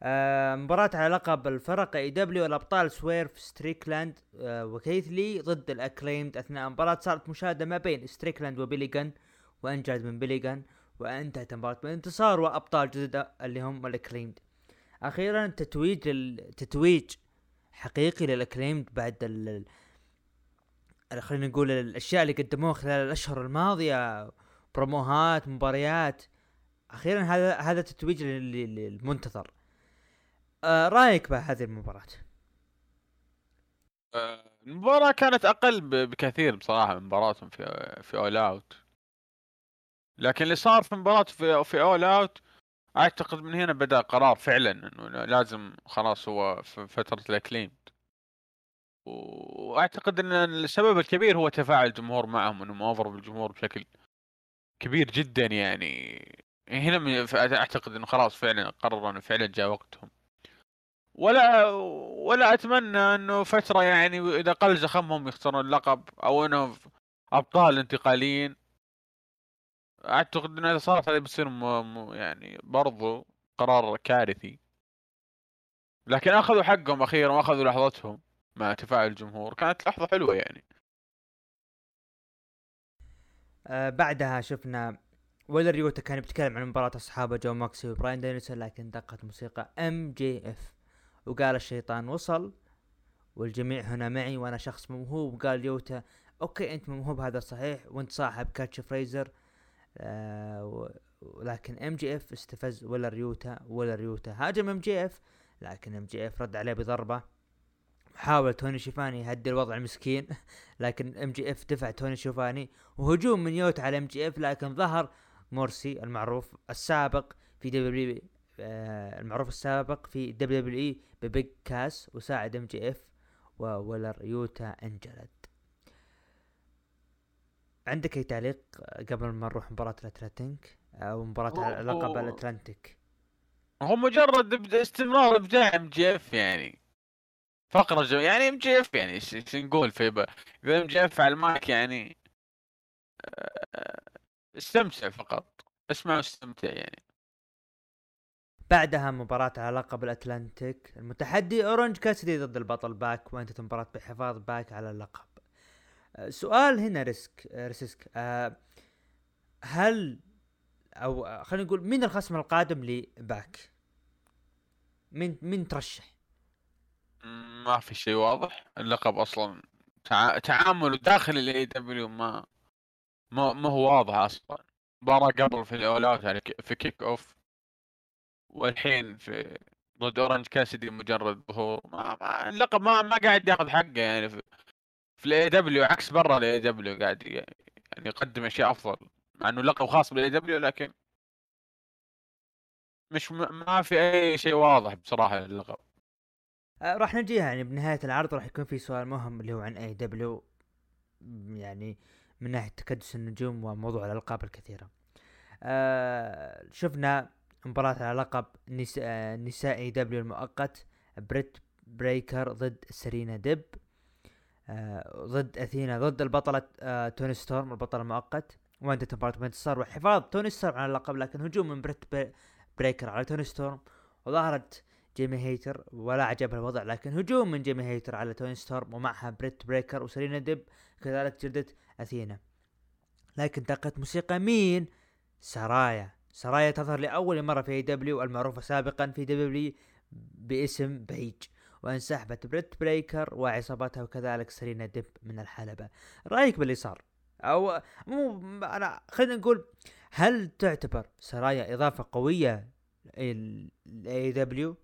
آه مباراة على لقب الفرق AEW الأبطال سويرف ستريكلاند آه وكيث لي ضد الأكليمد أثناء المباراة صارت مشادة ما بين ستريكلاند وبيلي غان وانجز من بيلي غان وانتهت المباراة بانتصار وأبطال جدد اللي هم الأكليمد. أخيرا تتويج التتويج حقيقي للأكليمد بعد ال خلينا نقول الأشياء اللي قدموها خلال الأشهر الماضية بروموهات مباريات. أخيرا هذا هذا تتويج للمنتظر. آه رأيك بهذه المباراة؟ آه المباراة كانت أقل بكثير بصراحة من مباراتهم في في All Out لكن اللي صار في مباراة في في All Out أعتقد من هنا بدأ قرار فعلا إنه لازم خلاص هو في فترة الأكليمد وأعتقد إن السبب الكبير هو تفاعل الجمهور معهم إنهم over بالجمهور بشكل كبير جدا يعني. هنا أعتقد إنه خلاص فعلا قرروا إنه فعلا جاء وقتهم. ولا ولا أتمنى إنه فترة يعني إذا قل زخمهم يخسرون اللقب أو إنه أبطال انتقاليين. أعتقد ان إذا صارت هذه بتصير يعني برضو قرار كارثي. لكن أخذوا حقهم أخيرا وأخذوا لحظتهم مع تفاعل الجمهور. كانت لحظة حلوة يعني. آه بعدها شفنا ويلر ريوتا كان بيتكلم عن مباراة أصحابه جون موكسلي وبراين دانيلسون لكن دقت موسيقى MJF وقال الشيطان وصل والجميع هنا معي وأنا شخص موهوب. قال يوتا okay أنت موهوب هذا صحيح وأنت صاحب catchphrase. آه ولكن MJF استفز ولا ريوتا ولا ريوتا. هاجم MJF لكن MJF رد عليه بضربة. حاول توني شيفاني يهدي الوضع المسكين <laughs> لكن MJF دفع توني شيفاني. وهجوم من يوتا على MJF لكن ظهر موريسي المعروف السابق في W آه المعروف السابق في WWE ببيج كاس وساعد MJF وويلر يوتا انجلد. عندك أي تعليق قبل ما نروح مباراة الأتلانتيك؟ أو مباراة لقب الاتلانتيك هو مجرد استمرار إبداع MJF يعني. فقرة جو يعني MJF يعني إيش نقول في إذا MJF على المايك يعني آه، استمتع فقط أسمع واستمتع يعني بعدها مباراة على لقب الاتلانتيك المتحدي أورنج كاسيدي ضد البطل باك وانتهت المباراة بحفاظ باك على اللقب. آه، سؤال هنا ريسك آه، ريسك آه، هل أو خلينا نقول مين الخصم القادم لباك؟ مين مين ترشح؟ ما في شيء واضح اللقب أصلا تع... تعامله داخل ال AEW ما ما ما هو واضح أصلا. مباراة قبل في ال All Out يعني في kick off والحين في ضد اورنج كاسيدي مجرد ظهور. ما, ما اللقب ما ما قاعد ياخذ حقه يعني في, في ال AEW عكس برا ال AEW قاعد يعني يقدم أشياء أفضل. مع إنه لقب خاص بال AEW لكن مش ما في أي شيء واضح بصراحة للقب آه، راح نجيها يعني بنهاية العرض راح يكون في سؤال مهم اللي هو عن AEW يعني من ناحية تكدس النجوم وموضوع الألقاب الكثيرة. آه شفنا مباراة على لقب نساء آه نساء AEW المؤقت بريت بيكر ضد سيرينا ديب آه ضد أثينا ضد البطلة آه توني ستورم البطل المؤقت. وانتهت المباراة بانتصار وحفاظ توني ستورم على اللقب لكن هجوم من بريت بي- بيكر على توني ستورم. وظهرت جيمي هيتر ولا عجبها الوضع لكن هجوم من جيمي هيتر على توني ستورم ومعها بريت بيكر وسيرينا ديب كذلك جلدت أثينا لكن دقت موسيقى مين؟ سرايا سرايا تظهر لأول مرة في AEW المعروفة سابقا في WWE باسم بيج وانسحبت بريت بيكر وعصابتها وكذلك سيرينا ديب من الحلبة رأيك باللي صار أو مو أنا خلينا نقول هل تعتبر سرايا إضافة قوية ل AEW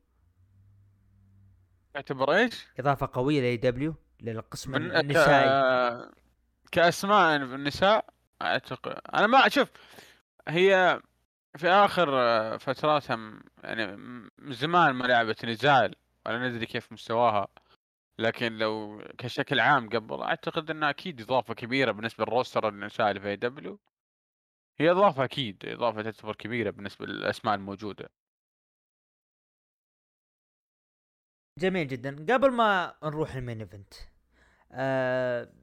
تعتبر إيش؟ إضافة قوية ل AEW للقسم النسائي. كأسماء النساء أعتقد أنا ما أشوف هي في آخر فتراتها م- يعني من زمان ما لعبت نزال ولا ندري كيف مستواها لكن لو كشكل عام قبل أعتقد إنها أكيد إضافة كبيرة بالنسبة لل roster النساء اللي في AEW. هي إضافة أكيد إضافة تعتبر كبيرة بالنسبة للأسماء الموجودة. جميل جدا. قبل ما نروح ال main event آه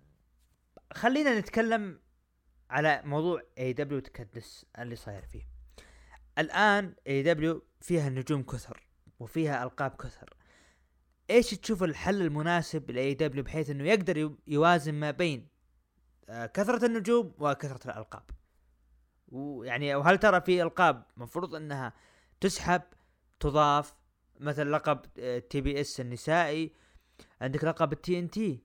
خلينا نتكلم على موضوع AEW تكدس اللي صاير فيه. الآن AEW فيها نجوم كثر وفيها ألقاب كثر. إيش تشوف الحل المناسب ل AEW بحيث إنه يقدر يو- يوازن ما بين آه كثرة النجوم وكثرة الألقاب؟ ويعني وهل ترى في ألقاب مفروض إنها تسحب تضاف؟ مثل لقب TBS النسائي عندك لقب ال TNT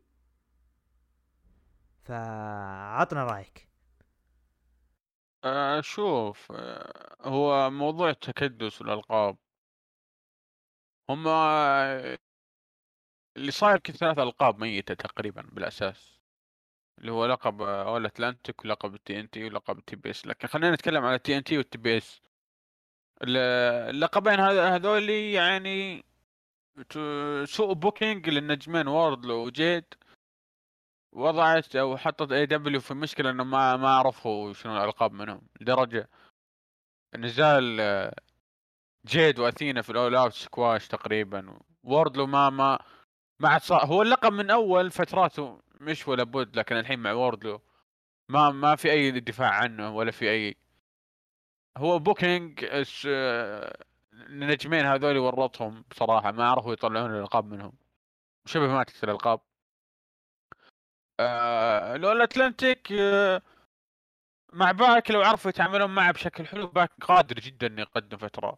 فعطنا رأيك. أه شوف أه هو موضوع التكدس والألقاب. هم اللي صاير كل ثلاث ألقاب ميتة تقريبا بالأساس. اللي هو لقب All-Atlantic ولقب ال TNT ولقب ال TBS. لكن خلينا نتكلم على ال TNT وال TBS. اللقبين هذ- هذول يعني سوء booking للنجمين واردلو وجيد وضعت أو حطت AEW في مشكلة إنه ما ما عرفوا شنو الألقاب منهم لدرجة نزال آه، جيد وأثينا في ال All Out squash تقريبا واردلو ما ما ما عاد صار. هو اللقب من أول فتراته مش ولا بد لكن الحين مع واردلو ما ما في أي دفاع عنه ولا في أي. هو booking آه، النجمين هذول ورطهم بصراحة ما عرفوا يطلعون الألقاب منهم. شبه ماتت الألقاب. آه لو الأتلانتيك آه مع باك لو عرفوا يتعاملون معه بشكل حلو باك قادر جدا إنه يقدم فترة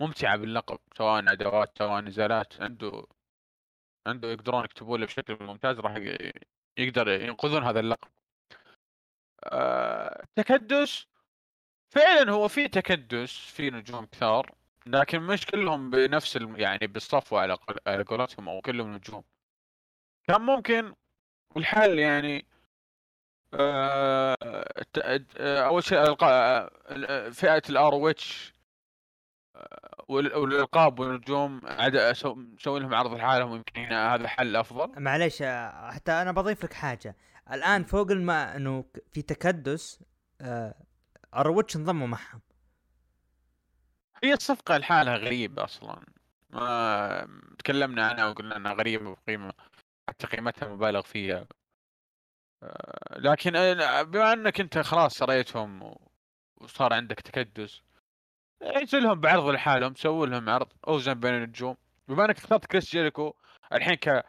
ممتعة باللقب سواء ادوات سواء نزالات عنده عنده يقدرون يكتبون له بشكل ممتاز راح يقدر ينقذون هذا اللقب آه تكدس فعلا هو في تكدس في نجوم كثار لكن مش كلهم بنفس. يعني قول- على قولتهم أو كلهم نجوم كان ممكن الحل يعني آه، آه، أول شيء القا- آه، فئة ال ROH والالقاب والنجوم عاد نسوي لهم عرض لحالهم يمكن هنا هذا حل أفضل. معليش حتى أنا بضيف لك حاجة. الآن فوق الما إنه في تكدس ROH انضموا معهم. هي الصفقة لحالها غريبة أصلا. ما تكلمنا عنها وقلنا إنها غريبة وقيمه حتى قيمتها مبالغ فيها. آه، لكن بما أنك أنت خلاص شريتهم وصار عندك تكدس انزلهم بعرض لحالهم سووا لهم عرض أوزن بين النجوم. بما أنك اخترت كريس جيريكو الحين ك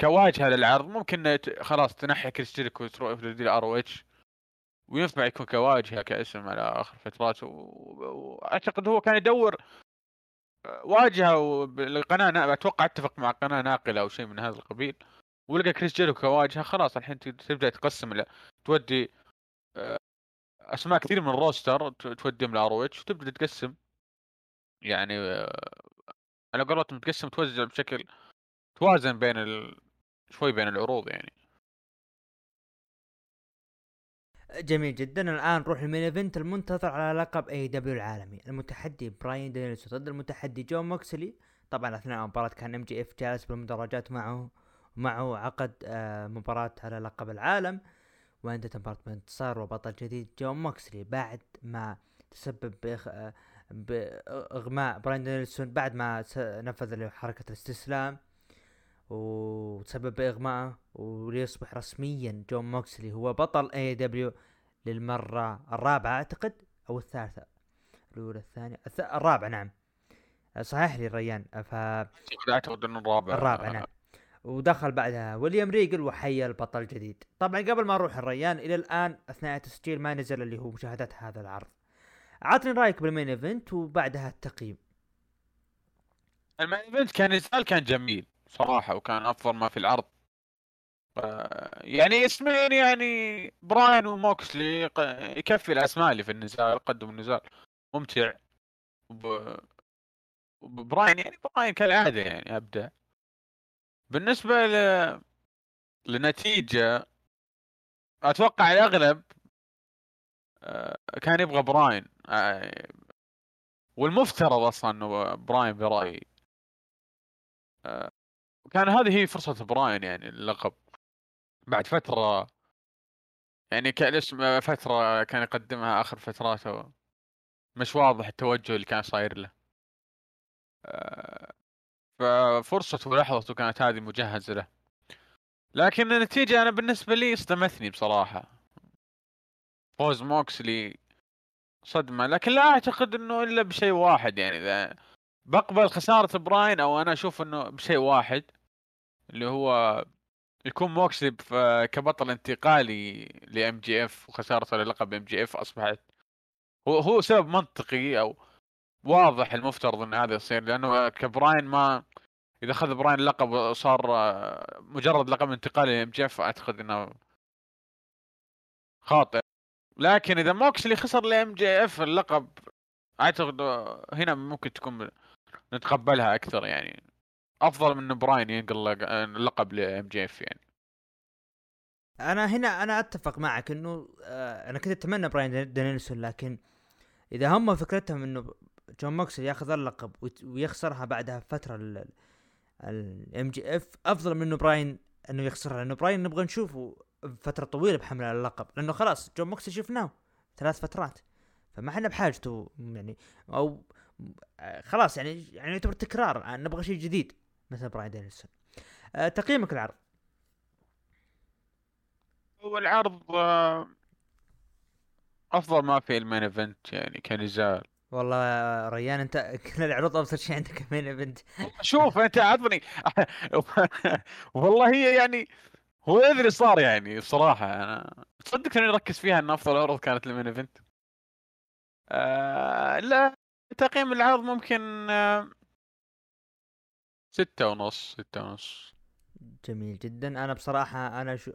كواجهه للعرض ممكن خلاص تنحي كريس جيريكو وتروح لل ROH وينفع يكون كواجهة كاسم على آخر فترات واعتقد هو كان يدور واجهه القناه أتوقع أتفق مع قناة ناقلة أو شيء من هذا القبيل ولقى كريس جيريكو كواجهة خلاص الحين تبدأ تقسم تودي آه، أسماء كثير من ال roster توديهم ل ROH وتبدأ تقسم. يعني آه، على قولتهم تقسم توزع بشكل توازن بين ال... شوي بين العروض يعني. جميل جدا. الآن نروح ال main event المنتظر على لقب AEW العالمي. المتحدي براين دينيلسون ضد المتحدي جون موكسلي طبعا أثناء المباراة كان MJF جالس بالمدرجات معه معه عقد آه، مباراة على لقب العالم. وانتهت المباراة بانتصار وبطل جديد جون موكسلي بعد ما تسبب بإخ... آه، بإغماء براين دينيلسون بعد ما نفذ حركة الاستسلام وتسبب باغمائه وليصبح رسميا جون موكسلي هو بطل AEW للمرة الرابعة أعتقد أو الثالثة. الأولى الثانية الث... الرابعة نعم. صحيح لي الريان ف اعتقد إنه الرابع. الرابع نعم. ودخل بعدها ويليام ريجل وحيا البطل الجديد. طبعا قبل ما نروح الريان إلى الآن أثناء التسجيل ما نزل اللي هو مشاهدات هذا العرض. عطني رأيك بال main event وبعدها التقييم. ال main event كان نزال كان جميل. صراحة وكان أفضل ما في العرض. يعني اسمين يعني براين وموكسلي يكفي الأسماء اللي في النزال قدم النزال. ممتع. وبراين يعني براين كالعادة يعني أبدع. بالنسبة ل... لنتيجة أتوقع الأغلب آه، كان يبغى براين. آه، والمفترض أصلا إنه براين برأيي. آه، كان هذه هي فرصة براين يعني اللقب. بعد فترة يعني كان اسم فترة كان يقدمها آخر فتراته مش واضح التوجه اللي كان صاير له. آه، ففرصته ولحظته كانت هذه مجهزة له. لكن النتيجة أنا بالنسبة لي صدمتني بصراحة. فوز موكسلي صدمة. لكن لا أعتقد أنه إلا بشيء واحد يعني إذا بقبل خسارة براين أو أنا أشوف أنه بشيء واحد اللي هو يكون موكسلي كبطل انتقالي ل MJF وخسارته للقب MJF أصبحت هو هو سبب منطقي أو واضح المفترض إن هذا يصير لأنه كبراين ما إذا أخذ براين اللقب وصار مجرد لقب انتقالي ل MJF أعتقد إنه خاطئ. لكن إذا موكسلي خسر ل MJF اللقب أعتقد هنا ممكن تكون نتقبلها أكثر يعني. أفضل من براين ينقل اللقب ل MJF يعني. أنا هنا أنا أتفق معك إنه آه أنا كنت أتمنى براين دانيلسون لكن إذا هم فكرتهم إنه جون موكسلي ياخذ اللقب ويخسرها بعدها فتره ال MJF أفضل من إنه براين إنه يخسرها لأنه براين نبغى نشوفه فترة طويلة بحمل اللقب. لأنه خلاص جون موكسلي شفناه ثلاث فترات فما إحنا بحاجته يعني. أو خلاص يعني يعني يعتبر تكرار نبغى شيء جديد. مثل براين دانيلسون أه تقييمك العرض. هو العرض آه، أفضل ما في ال main event يعني كنزال. والله ريان أنت <laughs> كل العروض افضل شيء عندك ال main event. شوف أنت عطني. <laughs> والله هي يعني هو اللي صار يعني الصراحه أنا تصدق اني اركز فيها ان أفضل عروض كانت ال main event. آه لا. تقييم العرض ممكن آه ستة ونص ستة ونص. جميل جدا. أنا بصراحة أنا شو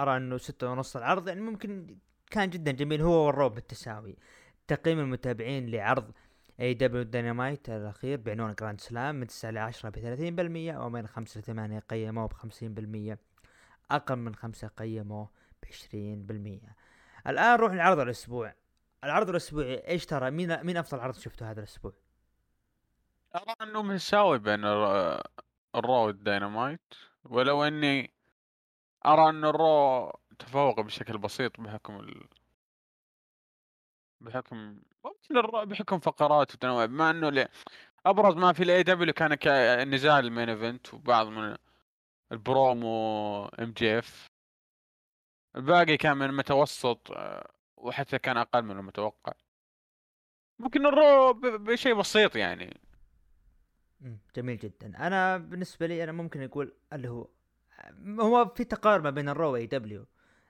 أرى إنه ستة ونص العرض يعني ممكن كان جدا جميل. هو وال Raw بالتساوي. تقييم المتابعين لعرض AEW Dynamite الأخير بعنوان Grand Slam من 9 ل 10 ب 30% ومن 5 ل 8 قيموه ب 50% أقل من 5 قيموه ب 20% الآن نروح لعرض الأسبوع. العرض الأسبوعي إيش ترى مين مين أفضل عرض شفته هذا الأسبوع؟ ارى إنه مساوي بين ال Raw وال Dynamite. ولو إني أرى إن ال Raw تفوق بشكل بسيط بحكم ال... بحكم ممكن ال Raw بحكم فقرات وتنوع. بما إنه ل... أبرز ما في ال AEW كان نزال ال main event وبعض من ال promo MJF الباقي كان من المتوسط آه، وحتى كان أقل من المتوقع. ممكن ال Raw بشيء بسيط يعني. جميل جدا. أنا بالنسبة لي أنا ممكن أقول اللي هو هو في تقارب بين الرو وإي دبليو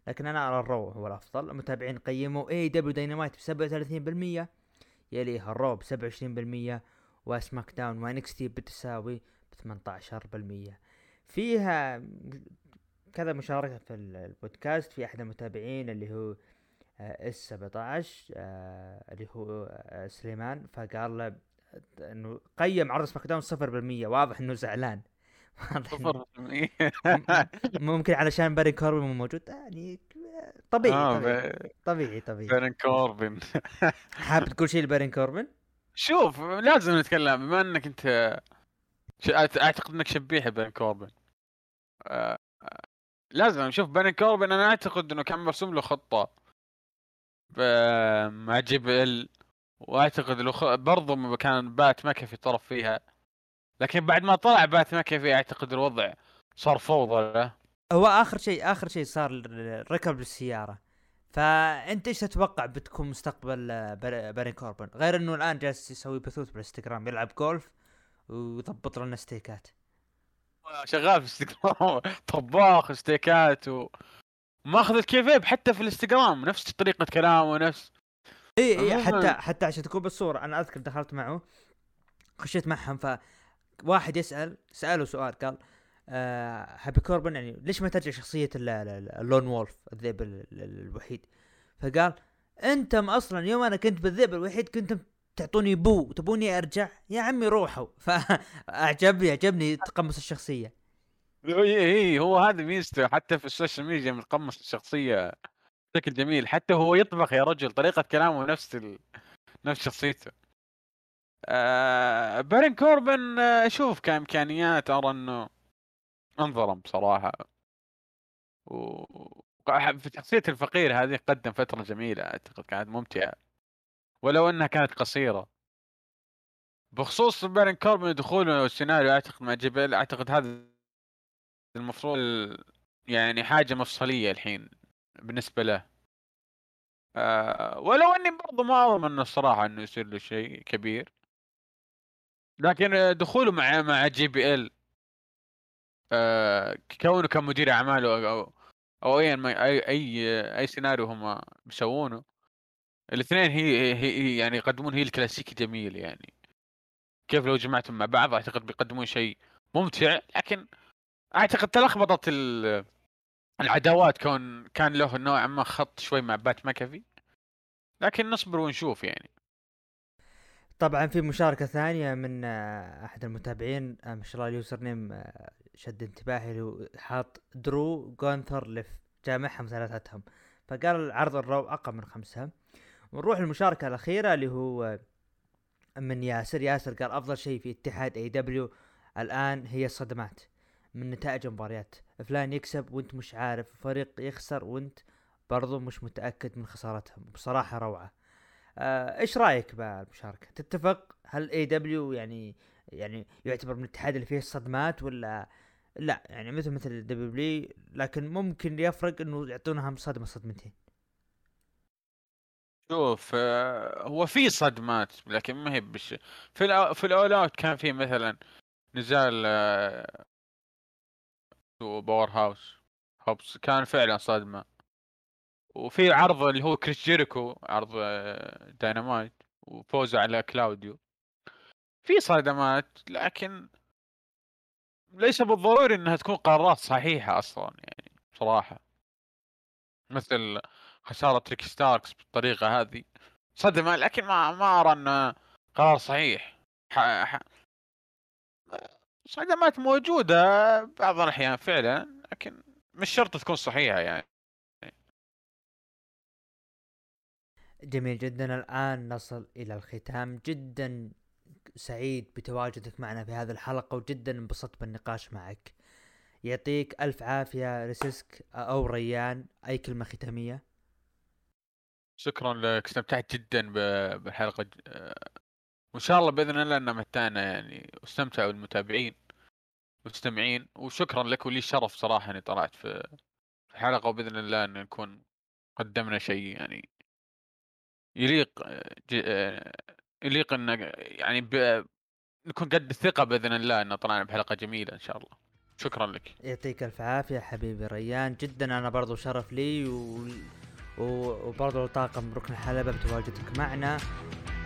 لكن أنا أرى ال Raw هو الأفضل. المتابعين قيموا AEW Dynamite ب 37% يليها ال Raw ب 27% و SmackDown و NXT ب 18% فيها كذا مشاركة في البودكاست في أحد المتابعين اللي هو S 17 آه، اللي هو آه، سليمان. فقال له إنه قيم عرض SmackDown 0% واضح إنه زعلان. <laughs> ممكن علشان بارن كوربن مو موجود. يعني طبيعي آه طبيعي طبيعي طبيعي. بارن كوربن. حابب تقول شيء لبارين كوربن؟ شوف لازم نتكلم. بما إنك أنت أعتقد إنك شبيه بارن كوربن. آه، آه، لازم. شوف بارن كوربن أنا أعتقد إنه كان مرسوم له خطة. مع JBL وأعتقد له خ... برضه كان بات مكفي طرف فيها. لكن بعد ما طلع بات مكفي أعتقد الوضع صار فوضى. له هو آخر شيء آخر شيء صار ركب بالسياره فأنت إيش تتوقع بتكون مستقبل آه، بار- بارين كوربن؟ غير إنه الآن جالس يسوي بثوث بالإنستغرام يلعب جولف ويضبط لنا ستيكات. شغال في انستغرام <laughs> طباخ ستيكات و ماخذ ال kayfabe حتى في الإنستغرام نفس طريقة كلامه ونفس إي إي حتى حتى عشان تكون بالصورة أنا أذكر دخلت معه خشيت معهم ف واحد يسأل سأله سؤال قال آه هابي كوربن يعني ليش ما ترجع شخصية ال- ال- ال- ال lone wolf الذئب ال- ال- الوحيد؟ فقال أنتم أصلا يوم أنا كنت بالذئب الوحيد كنتم تعطوني boo تبوني أرجع؟ يا عمي روحوا. <laughs> فأعجبني عجبني تقمص الشخصية. اي اي هو هذا ميزته حتى في السوشيال ميديا متقمص الشخصية بشكل جميل حتى هو يطبخ يا رجل طريقة كلامه نفس ال... نفس شخصيته. آه بارين كوربن آه، أشوف كإمكانيات أرى إنه أنظلم بصراحة. و في شخصية الفقير هذه قدم فترة جميلة أعتقد كانت ممتعة. ولو إنها كانت قصيرة. بخصوص بارين كوربن دخوله والسيناريو أعتقد مع جبل أعتقد هذا المفروض يعني حاجة مفصلية الحين بالنسبة له. آه ولو إني برضو ما اضمن الصراحة إنه يصير له شيء كبير. لكن دخوله مع مع JBL آه كونه كمدير اعمال أو أو, اي أي أي أي سيناريو هم بيسوونه. الاثنين هي هي يعني يقدمون هي الكلاسيكي جميل يعني. كيف لو جمعتهم مع بعض أعتقد بيقدمون شيء ممتع. لكن أعتقد تلخبطت ال- العداوات كون كان له نوعا ما خط شوي مع بات ماكافي. لكن نصبر ونشوف يعني. طبعا في مشاركة ثانية من آه، أحد المتابعين آه، ما شاء الله ال username آه، شد انتباهي اللي حاط درو جونثر ليف جامعهم ثلاثتهم. فقال العرض ال Raw أقل من خمسة. ونروح المشاركة الأخيرة اللي هو من ياسر. ياسر قال أفضل شيء في اتحاد AEW الآن هي الصدمات. من نتائج المباريات فلان يكسب وانت مش عارف فريق يخسر وانت برضو مش متأكد من خسارتهم بصراحة روعة آه، إيش رأيك بالمشاركه؟ تتفق؟ هل AEW يعني يعني يعتبر من الاتحاد اللي فيه الصدمات ولا لا يعني مثل مثل WWE لكن ممكن يفرق إنه يعطونها صدمة صدمتين. شوف آه، هو في صدمات لكن ما هي بش في الأو... في الأول كان في مثلا نزال آه، Powerhouse هوبس كان فعلا صدمة. وفي عرض اللي هو كريس جيريكو عرض آه، داينامايت وفوزه على كلاوديو. في صدمات لكن ليس بالضروري إنها تكون قرارات صحيحة أصلا يعني بصراحة. مثل خسارة ريكي ستاركس بالطريقة هذه. صدمة لكن ما ما أرى إنه قرار صحيح. ح... ح... صدمات موجودة بعض الأحيان فعلا لكن مش شرط تكون صحيحة يعني جميل جدا الآن نصل إلى الختام جدا سعيد بتواجدك معنا في هذه الحلقة وجدا انبسطت بالنقاش معك. يعطيك ألف عافية ريسيسك أو ريان أي كلمة ختامية. شكرا لك استمتعت جدا ب- بالحلقة ج- آه، وإن شاء الله بإذن الله إنه متعنا يعني. واستمتعوا المتابعين والمستمعين وشكرا لك ولي شرف صراحة إني طلعت في الحلقة وبإذن الله إن نكون قدمنا شيء يعني يليق يليق إن يعني ب... نكون قد الثقه بإذن الله إن طلعنا بحلقة جميلة إن شاء الله. شكرا لك. يعطيك الف عافية حبيبي ريان. جدا أنا برضو شرف لي و... وبرضو طاقم ركن الحلبة بتواجدك معنا.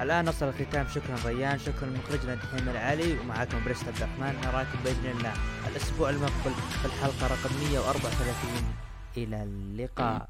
الآن نصل الختام. شكرا ريان شكرا لمخرجنا دحيم العلي ومعاكم بريست عبد الرحمن. نراكم بإذن الله الأسبوع المقبل في الحلقة رقم 134 إلى اللقاء.